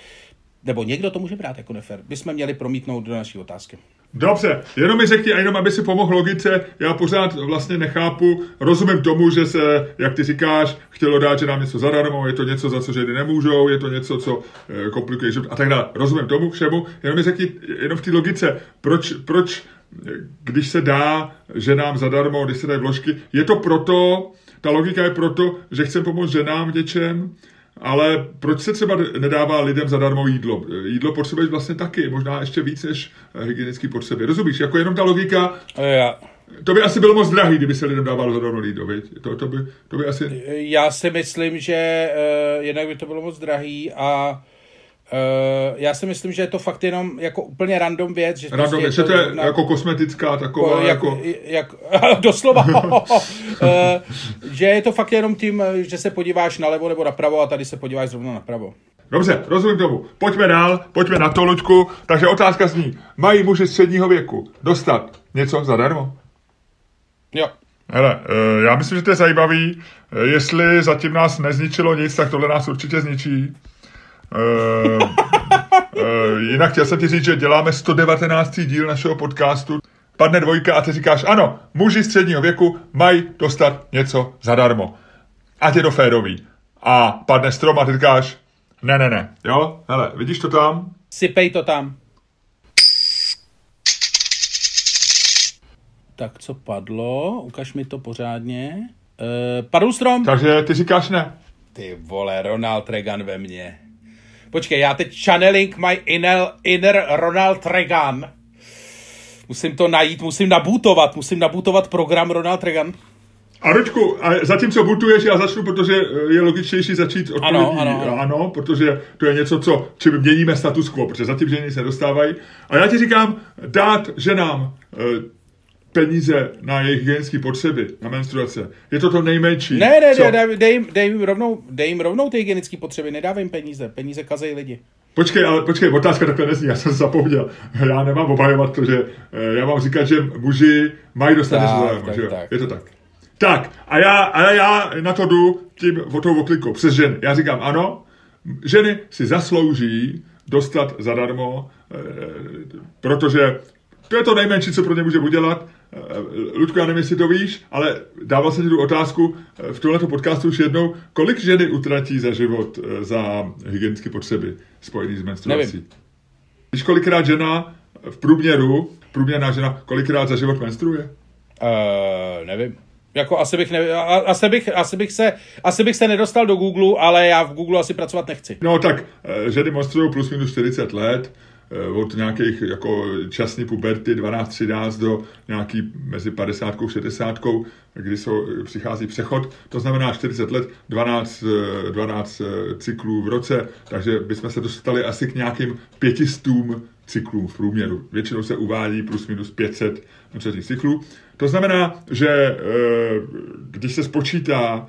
nebo někdo to může brát jako nefér, bychom měli promítnout do naší otázky.
Dobře, jenom mi řekni, a jenom aby si pomohl logice, já pořád vlastně nechápu, rozumím tomu, že se, jak ty říkáš, chtělo dát, že nám něco zadarmo, je to něco, za co ženy nemůžou, je to něco, co e, komplikuje život a tak dále. Rozumím tomu všemu, jenom mi řekni, jenom v té logice, proč, proč, když se dá ženám zadarmo, když se dají vložky, je to proto, ta logika je proto, že chcem pomoct ženám děčem, ale proč se třeba nedává lidem zadarmo jídlo? Jídlo potřebuješ vlastně taky, možná ještě víc než hygienické potřeby. Rozumíš? Jako jenom ta logika...
Já.
To by asi bylo moc drahý, kdyby se lidem dávalo zadarmo jídlo, viď? To, to, by, to by asi...
Já si myslím, že uh, jednak by to bylo moc drahý a Uh, já si myslím, že je to fakt jenom jako úplně random věc. Že
random věc, že to je na, jako kosmetická taková, jako...
Jak, jak, doslova, uh, že je to fakt jenom tím, že se podíváš nalevo nebo napravo a tady se podíváš zrovna napravo.
Dobře, rozumím tomu. Pojďme dál, pojďme na to, Luďku. Takže otázka zní, mají muži středního věku dostat něco zadarmo?
Jo.
Hele, já myslím, že to je zajímavý. Jestli zatím nás nezničilo nic, tak tohle nás určitě zničí. Uh, uh, jinak chtěl jsem ti říct, že děláme 119. díl našeho podcastu. Padne dvojka a ty říkáš, ano, muži středního věku mají dostat něco zadarmo. Ať je to férový. A padne strom a ty říkáš, ne, ne, ne, jo, hele, vidíš to tam?
Sypej to tam. Tak co padlo? Ukaž mi to pořádně. Uh, padl strom.
Takže ty říkáš ne.
Ty vole, Ronald Reagan ve mně. Počkej, já teď channeling my inner, inner Ronald Reagan. Musím to najít, musím nabutovat, musím nabutovat program Ronald Reagan.
A Ročku, a zatímco butuješ, já začnu, protože je logičtější začít odpovědí
ano, ano, ano.
ano, protože to je něco, co, čím měníme status quo, protože zatím ženy se dostávají. A já ti říkám, dát ženám peníze na jejich hygienické potřeby, na menstruace. Je to to nejmenší.
Ne, ne, ne, dej, dej, dej, jim rovnou, dej jim rovnou ty hygienické potřeby, nedávej jim peníze. Peníze kazejí lidi.
Počkej, ale počkej, otázka takhle nezní, já jsem zapomněl. Já nemám obhajovat to, že eh, já mám říkat, že muži mají dostat tak, že jo? Je to tak. Tak, a já, a já na to jdu tím o tou oklikou přes ženy. Já říkám ano, ženy si zaslouží dostat zadarmo, eh, protože to je to nejmenší, co pro ně může udělat. Eh, Ludku, já nevím, jestli to víš, ale dával jsem ti tu otázku eh, v tomto podcastu už jednou. Kolik ženy utratí za život eh, za hygienické potřeby spojené s menstruací? Nevím. Víš, kolikrát žena v průměru, průměrná žena, kolikrát za život menstruuje?
Uh, nevím. Jako asi bych, ne, asi, bych, asi, bych se, asi bych se nedostal do Google, ale já v Google asi pracovat nechci.
No tak, ženy menstruují plus minus 40 let, od nějakých jako časní puberty 12-13 do nějaký mezi 50 a 60, kdy jsou, přichází přechod, to znamená 40 let, 12, 12 eh, eh, cyklů v roce, takže bychom se dostali asi k nějakým pětistům cyklů v průměru. Většinou se uvádí plus minus 500 menstruačních cyklů. To znamená, že když se spočítá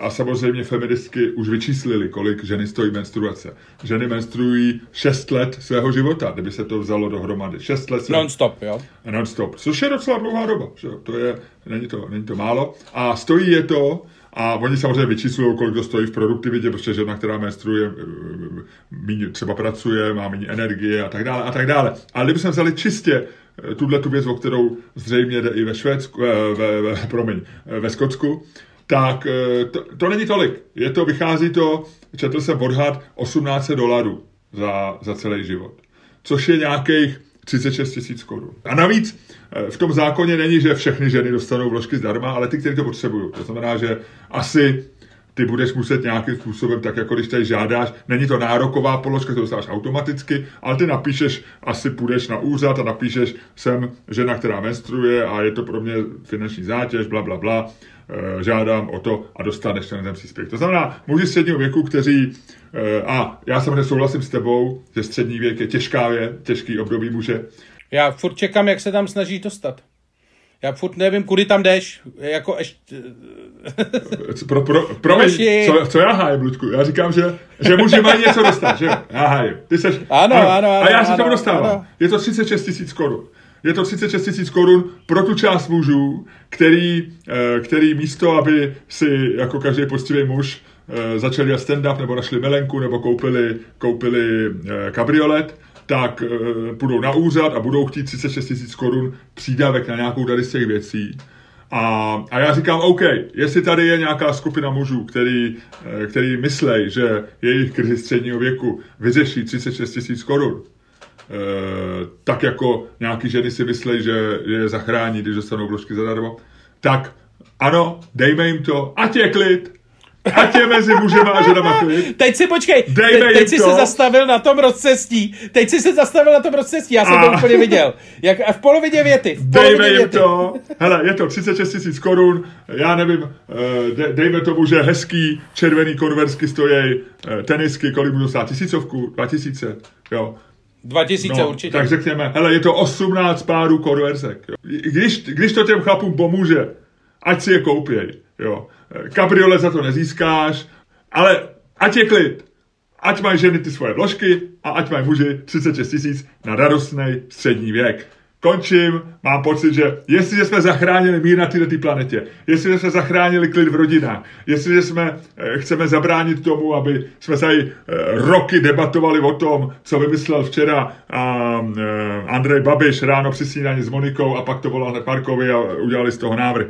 a samozřejmě feministky už vyčíslili, kolik ženy stojí menstruace. Ženy menstruují 6 let svého života, kdyby se to vzalo dohromady. 6 let.
Non-stop, jo?
Non-stop, což je docela dlouhá doba. Že? To je, není to, není to málo. A stojí je to, a oni samozřejmě vyčíslují, kolik to stojí v produktivitě, protože žena, která menstruuje, méně třeba pracuje, má méně energie a tak dále a tak dále. Ale kdybychom vzali čistě tuhle tu věc, o kterou zřejmě jde i ve Švédsku, ve, ve, promiň, ve Skotsku, tak eh, to, to není tolik. Je to, vychází to, četl jsem odhad 18 dolarů za, za celý život. Což je nějakých 36 tisíc korun. A navíc eh, v tom zákoně není, že všechny ženy dostanou vložky zdarma, ale ty, kteří to potřebují. To znamená, že asi ty budeš muset nějakým způsobem, tak jako když tady žádáš, není to nároková položka, to dostáváš automaticky, ale ty napíšeš, asi půjdeš na úřad a napíšeš, jsem žena, která menstruuje a je to pro mě finanční zátěž, bla, bla, bla žádám o to a dostaneš ten příspěvek. To znamená, muži středního věku, kteří, eh, a já samozřejmě souhlasím s tebou, že střední věk je těžká věc, těžký období muže.
Já furt čekám, jak se tam snaží dostat. Já furt nevím, kudy tam jdeš. Jako ještě...
pro, pro, promiň, co, co já hájím, Ludku? Já říkám, že, že muži mají něco dostat, že Já hájím. Ty seš,
ano, ano, ano,
A já
se
tomu dostávám. Ano. Je to 36 tisíc korun je to 36 tisíc korun pro tu část mužů, který, eh, který místo, aby si jako každý poctivý muž eh, začali dělat stand-up, nebo našli milenku, nebo koupili, koupili eh, kabriolet, tak půjdou na úřad a budou chtít 36 tisíc korun přídavek na nějakou tady z těch věcí. A, a já říkám, OK, jestli tady je nějaká skupina mužů, který, který myslej, že jejich krizi středního věku vyřeší 36 tisíc korun, tak jako nějaký ženy si myslí, že je zachrání, když dostanou vložky zadarmo, tak ano, dejme jim to, ať je klid, Ať je mezi mužema a ženama klid.
Teď si počkej, Dejme teď, teď jsi to. se zastavil na tom rozcestí. Teď jsi se zastavil na tom rozcestí, já jsem a... to úplně viděl. Jak, v polovině věty. V
polovině dejme jim věty. to. Hele, je to 36 tisíc korun, já nevím, eh, de, dejme tomu, že hezký červený konversky stojí eh, tenisky, kolik budu stát, tisícovku, dva tisíce, jo.
2000 no, určitě.
Tak řekněme, hele, je to 18 párů konverzek. Jo. Když, když to těm chlapům pomůže, ať si je koupěj. Jo. Kabriolet za to nezískáš, ale ať je klid. Ať mají ženy ty svoje vložky a ať mají muži 36 tisíc na radostný střední věk končím, mám pocit, že jestliže jsme zachránili mír na této planetě, jestliže jsme zachránili klid v rodinách, jestliže jsme eh, chceme zabránit tomu, aby jsme tady eh, roky debatovali o tom, co vymyslel včera a, eh, Andrej Babiš ráno při snídaní s Monikou a pak to volal Parkovi a udělali z toho návrh.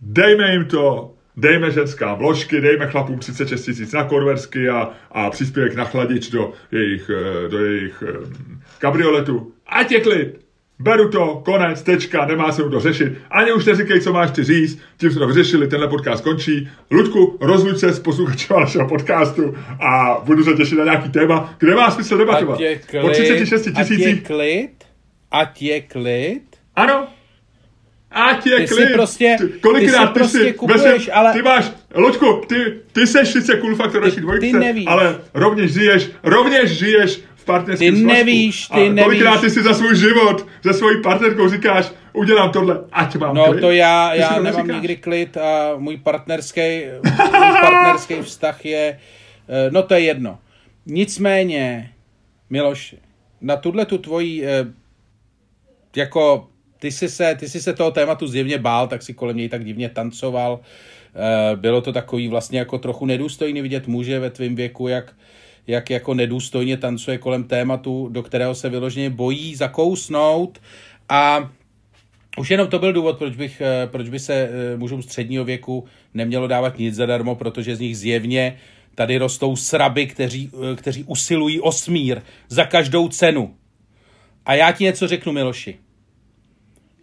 Dejme jim to, dejme ženská vložky, dejme chlapům 36 tisíc na korversky a, a příspěvek na chladič do jejich, do jejich kabrioletu. Ať je klid! Beru to, konec, tečka, nemá se to řešit. Ani už neříkej, co máš ty říct, tím jsme to vyřešili, tenhle podcast končí. Ludku, rozluč se s posluchačem našeho podcastu a budu se těšit na nějaký téma, kde má smysl debatovat.
Ať je klid, po 36 tisících. Ať je klid, ať je klid.
Ano, Ať je
ty
klid.
Prostě,
ty, kolikrát ty,
si prostě
si,
kupuješ, ale...
Ty máš, Loďku, ty, ty seš sice cool faktor naší dvojice, ale rovněž žiješ, rovněž žiješ v partnerském
Ty nevíš, ty
a
nevíš.
kolikrát ty si za svůj život, za svojí partnerkou říkáš, udělám tohle, ať mám
No
klid.
to já, já to nemám neříkáš. nikdy klid a můj partnerský, můj partnerský vztah je, eh, no to je jedno. Nicméně, Miloši, na tuhle tu tvojí, eh, jako ty jsi, se, ty jsi se toho tématu zjevně bál, tak si kolem něj tak divně tancoval. Eh, bylo to takový vlastně jako trochu nedůstojný vidět muže ve tvém věku, jak, jak jako nedůstojně tancuje kolem tématu, do kterého se vyloženě bojí zakousnout a už jenom to byl důvod, proč, bych, eh, proč by se eh, mužům středního věku nemělo dávat nic zadarmo, protože z nich zjevně tady rostou sraby, kteří, kteří usilují o smír za každou cenu. A já ti něco řeknu, Miloši.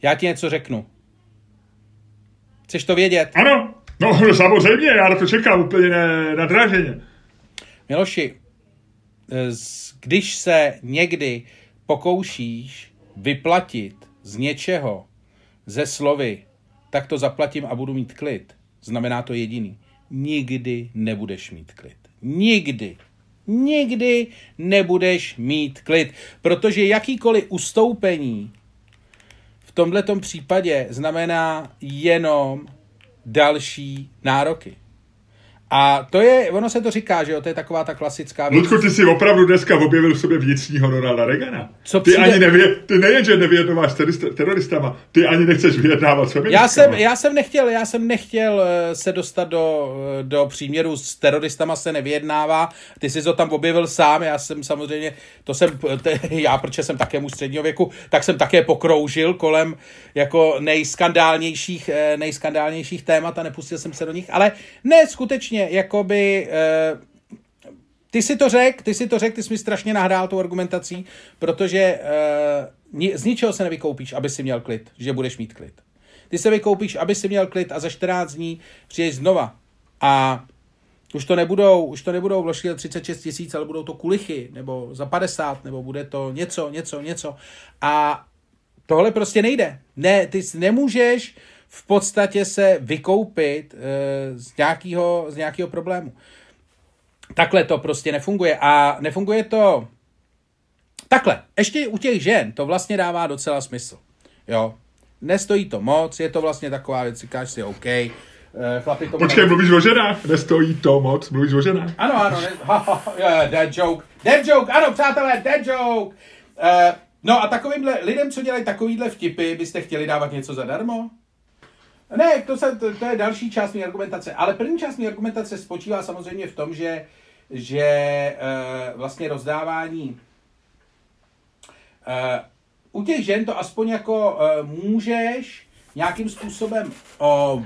Já ti něco řeknu. Chceš to vědět?
Ano, no samozřejmě, já na to čekám úplně nadraženě.
Miloši, když se někdy pokoušíš vyplatit z něčeho ze slovy, tak to zaplatím a budu mít klid, znamená to jediný. Nikdy nebudeš mít klid. Nikdy. Nikdy nebudeš mít klid, protože jakýkoliv ustoupení v tomto případě znamená jenom další nároky. A to je, ono se to říká, že jo, to je taková ta klasická
věc. Ludku, ty jsi opravdu dneska objevil v sobě vnitřního Ronalda Reagana.
Co
ty přijde... ani nevě, ty nejen, že nevyjednáváš s teroristama, ty ani nechceš vyjednávat s
já jsem, já jsem nechtěl, já jsem nechtěl eh, se dostat do, eh, do příměru s teroristama se nevyjednává. Ty jsi to tam objevil sám, já jsem samozřejmě, to jsem, te, já, protože jsem také mu středního věku, tak jsem také pokroužil kolem jako nejskandálnějších, eh, nejskandálnějších témat a nepustil jsem se do nich, ale ne, skutečně, jakoby, eh, ty si to řek, ty si to řek, ty jsi mi strašně nahrál tu argumentací, protože eh, z ničeho se nevykoupíš, aby si měl klid, že budeš mít klid. Ty se vykoupíš, aby si měl klid a za 14 dní přijdeš znova. A už to nebudou, už to nebudou vložky za 36 tisíc, ale budou to kulichy, nebo za 50, nebo bude to něco, něco, něco. A tohle prostě nejde. Ne, ty nemůžeš v podstatě se vykoupit e, z, nějakého, z nějakého problému. Takhle to prostě nefunguje. A nefunguje to takhle. Ještě u těch žen to vlastně dává docela smysl. Jo. Nestojí to moc, je to vlastně taková věc, říkáš si OK, eh, chlapi to...
Počkej, mluvíš o ženách, nestojí to moc, mluvíš o ženách.
Ano, ano, ne, ha, ha, yeah, dead joke, dead joke, ano, přátelé, dead joke. Uh, no a takovýmhle lidem, co dělají takovýhle vtipy, byste chtěli dávat něco zadarmo? Ne, to, se, to, to je další část mé argumentace. Ale první část mé argumentace spočívá samozřejmě v tom, že, že uh, vlastně rozdávání uh, u těch žen to aspoň jako uh, můžeš nějakým způsobem uh,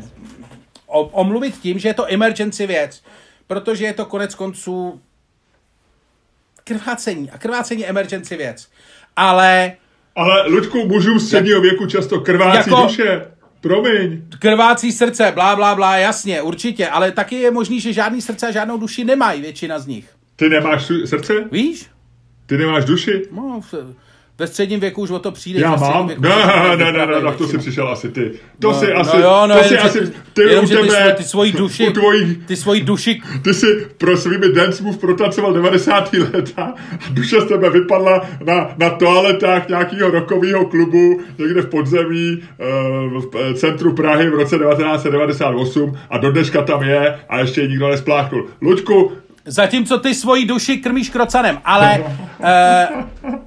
omluvit tím, že je to emergency věc, protože je to konec konců krvácení a krvácení emergency věc. Ale
ale Luďku, mužů středního věku často krvácí jako, duše. Promiň.
Krvácí srdce, blá, blá, blá, jasně, určitě, ale taky je možný, že žádný srdce a žádnou duši nemají většina z nich.
Ty nemáš srdce?
Víš?
Ty nemáš duši?
No, ve středním věku už o to přijde.
Já mám? Věku, ne, ne, ne, ne, tak to si přišel asi ty. To
no,
si
no
asi,
jo, no,
to si asi, ty
jenom, u tebe, ty, ty svoji duši, tvojí, ty svoji duši.
Ty si pro svými dance move protacoval 90. leta a duše z tebe vypadla na, na toaletách nějakého rokového klubu někde v podzemí v centru Prahy v roce 1998 a do dneška tam je a ještě ji nikdo nespláchnul. Luďku,
Zatímco ty svoji duši krmíš krocanem, ale uh,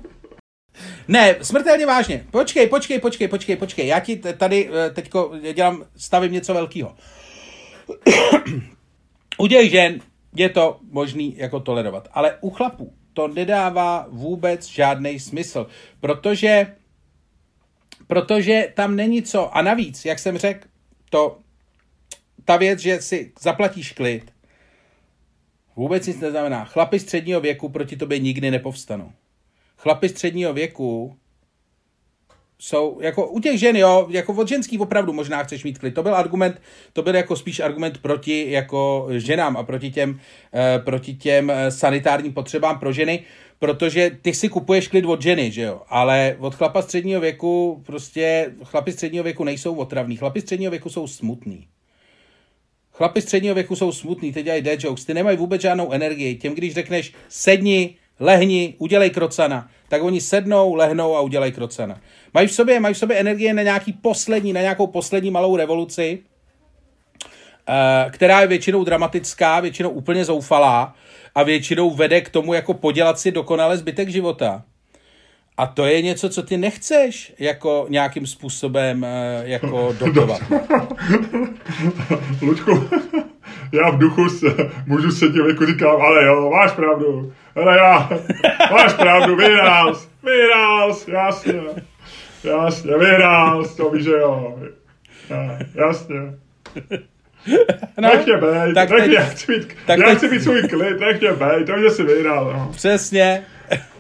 Ne, smrtelně vážně. Počkej, počkej, počkej, počkej, počkej. Já ti tady eh, teďko dělám, stavím něco velkého. u těch žen je to možný jako tolerovat, ale u chlapů to nedává vůbec žádný smysl, protože protože tam není co. A navíc, jak jsem řekl, to ta věc, že si zaplatíš klid, vůbec nic neznamená. Chlapi středního věku proti tobě nikdy nepovstanou chlapi středního věku jsou, jako u těch žen, jo, jako od ženský opravdu možná chceš mít klid. To byl argument, to byl jako spíš argument proti jako ženám a proti těm, eh, proti těm eh, sanitárním potřebám pro ženy, protože ty si kupuješ klid od ženy, že jo, ale od chlapa středního věku prostě, chlapi středního věku nejsou otravní, chlapi středního věku jsou smutný. Chlapi středního věku jsou smutný, teď dělají dead jokes, ty nemají vůbec žádnou energii. Těm, když řekneš sedni, lehni, udělej krocana, tak oni sednou, lehnou a udělají krocana. Mají v sobě, mají v sobě energie na nějaký poslední, na nějakou poslední malou revoluci, eh, která je většinou dramatická, většinou úplně zoufalá a většinou vede k tomu, jako podělat si dokonale zbytek života. A to je něco, co ty nechceš jako nějakým způsobem eh, jako dotovat.
Luďku, já v duchu se, můžu sedět, jako říkám, ale jo, máš pravdu. Ale já, máš pravdu, vyhrál jsi, vyhrál jsi, jasně. Jasně, vyhrál jsi, to víš, že jo. Jasně. No, nech mě bejt, tak nech teď, mě, já chci mít, tak já teď, chci mít svůj klid, nech mě bejt, to že jsi vyhrál. No.
Přesně.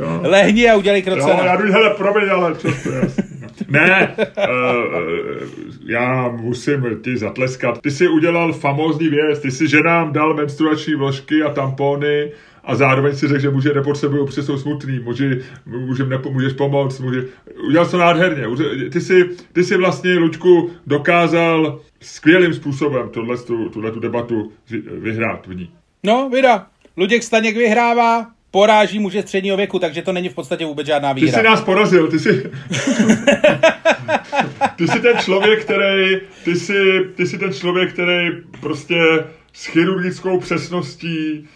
Jo. Lehni a udělej krocena.
Jo, já jdu, hele, promiň, ale přesně, jasně. Ne, uh, já musím ti zatleskat. Ty jsi udělal famózní věc, ty si ženám dal menstruační vložky a tampony a zároveň si řekl, že muže nepotřebují, protože jsou smutný, muži, mužem nepomůžeš pomoct, muži, udělal to nádherně. Ty jsi, ty jsi vlastně, Luďku, dokázal skvělým způsobem tuhle, tuhle tu debatu vyhrát v ní.
No, vida. Luděk Staněk vyhrává, poráží muže středního věku, takže to není v podstatě vůbec žádná výhra.
Ty jsi nás porazil, ty jsi... ty jsi ten člověk, který... Ty jsi, ty jsi ten člověk, který prostě s chirurgickou přesností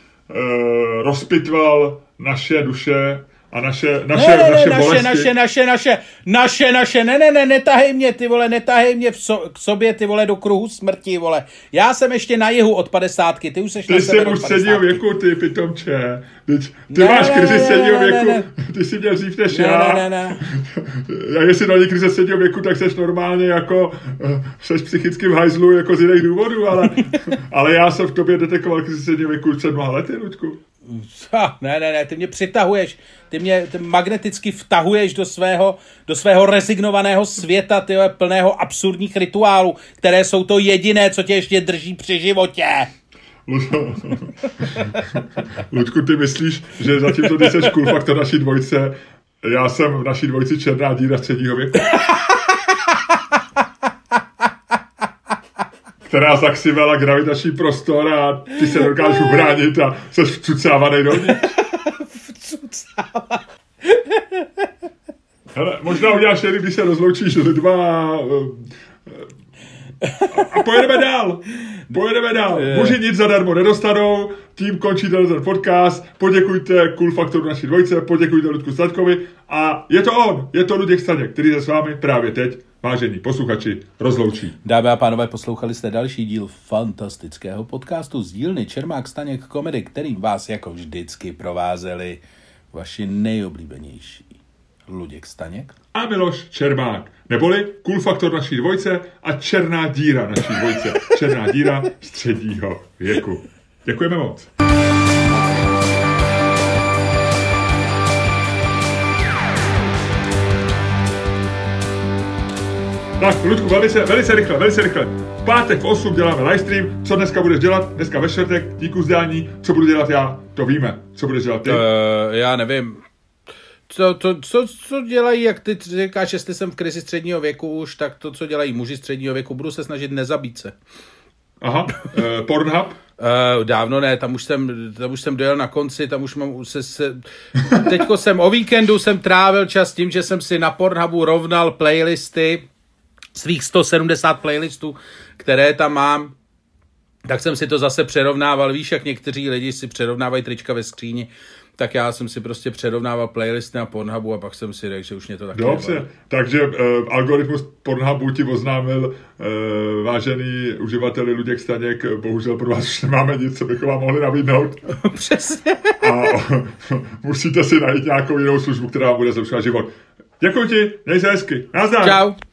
rozpitval naše duše a naše, naše,
ne, ne,
naše,
naše,
bolesti.
naše, naše, naše, naše, naše, ne, ne, ne, netahej mě, ty vole, netahej mě v so, k sobě, ty vole, do kruhu smrti, vole. Já jsem ještě na jihu od padesátky, ty už seš
Ty
na
jsi
severu
už středního
50.
věku, ty pitomče. Teď, ty
Ne,
máš
ne,
krizi
ne,
středního
ne, ne,
věku,
ne.
ty jsi měl dřív než
Ne,
já.
ne, ne, ne.
A jestli na krize středního věku, tak seš normálně jako, eh, seš psychicky v hajzlu jako z jiných důvodů, ale, ale já jsem v tobě detekoval krizi středního věku před mnoha lety, Luďku.
Ha, ne, ne, ne, ty mě přitahuješ, ty mě ty magneticky vtahuješ do svého, do svého rezignovaného světa, ty plného absurdních rituálů, které jsou to jediné, co tě ještě drží při životě.
Lu- Luďku, ty myslíš, že zatímco ty seš cool faktor naší dvojce, já jsem v naší dvojci černá díra středního věku. která zaxivala gravitační prostor a ty se dokážeš ubránit a jsi vcucávaný do ní. Hele, možná uděláš jen, když se rozloučíš s lidma a, a pojedeme dál. Pojedeme dál.
Je.
Muži nic zadarmo nedostanou, tím končí ten podcast. Poděkujte Cool Faktoru naší dvojce, poděkujte Ludku Staďkovi a je to on, je to Luděk Staněk, který se s vámi právě teď, vážení posluchači, rozloučí.
Dámy a pánové, poslouchali jste další díl fantastického podcastu z dílny Čermák Staněk komedy, kterým vás jako vždycky provázeli vaši nejoblíbenější Luděk Staněk.
a Miloš Čermák, neboli Cool Faktor naší dvojce a Černá díra naší dvojce. Černá díra středního věku. Děkujeme moc. Tak, Ludku, velice, velice rychle, velice rychle. V pátek v 8 děláme livestream. Co dneska budeš dělat? Dneska ve čtvrtek, díku zdání. Co budu dělat já? To víme. Co budeš dělat ty?
Uh, já nevím. Co, to, co, co dělají, jak ty říkáš, jestli jsem v krizi středního věku už, tak to, co dělají muži středního věku, budu se snažit nezabít se.
Aha, uh, Pornhub.
Uh, dávno ne, tam už jsem, tam už jsem dojel na konci, tam už mám se, se teďko jsem o víkendu jsem trávil čas tím, že jsem si na Pornhubu rovnal playlisty, svých 170 playlistů, které tam mám, tak jsem si to zase přerovnával, víš, jak někteří lidi si přerovnávají trička ve skříni, tak já jsem si prostě přerovnával playlisty na Pornhubu a pak jsem si řekl, že už mě to taky
Dobře,
nebaví.
takže uh, algoritmus Pornhubu ti oznámil, uh, vážený uživateli Luděk Staněk, bohužel pro vás už nemáme nic, co bychom vám mohli nabídnout
Přesně.
a musíte si najít nějakou jinou službu, která vám bude zlepšovat život. Děkuji ti, měj se hezky, nazdar.
Čau.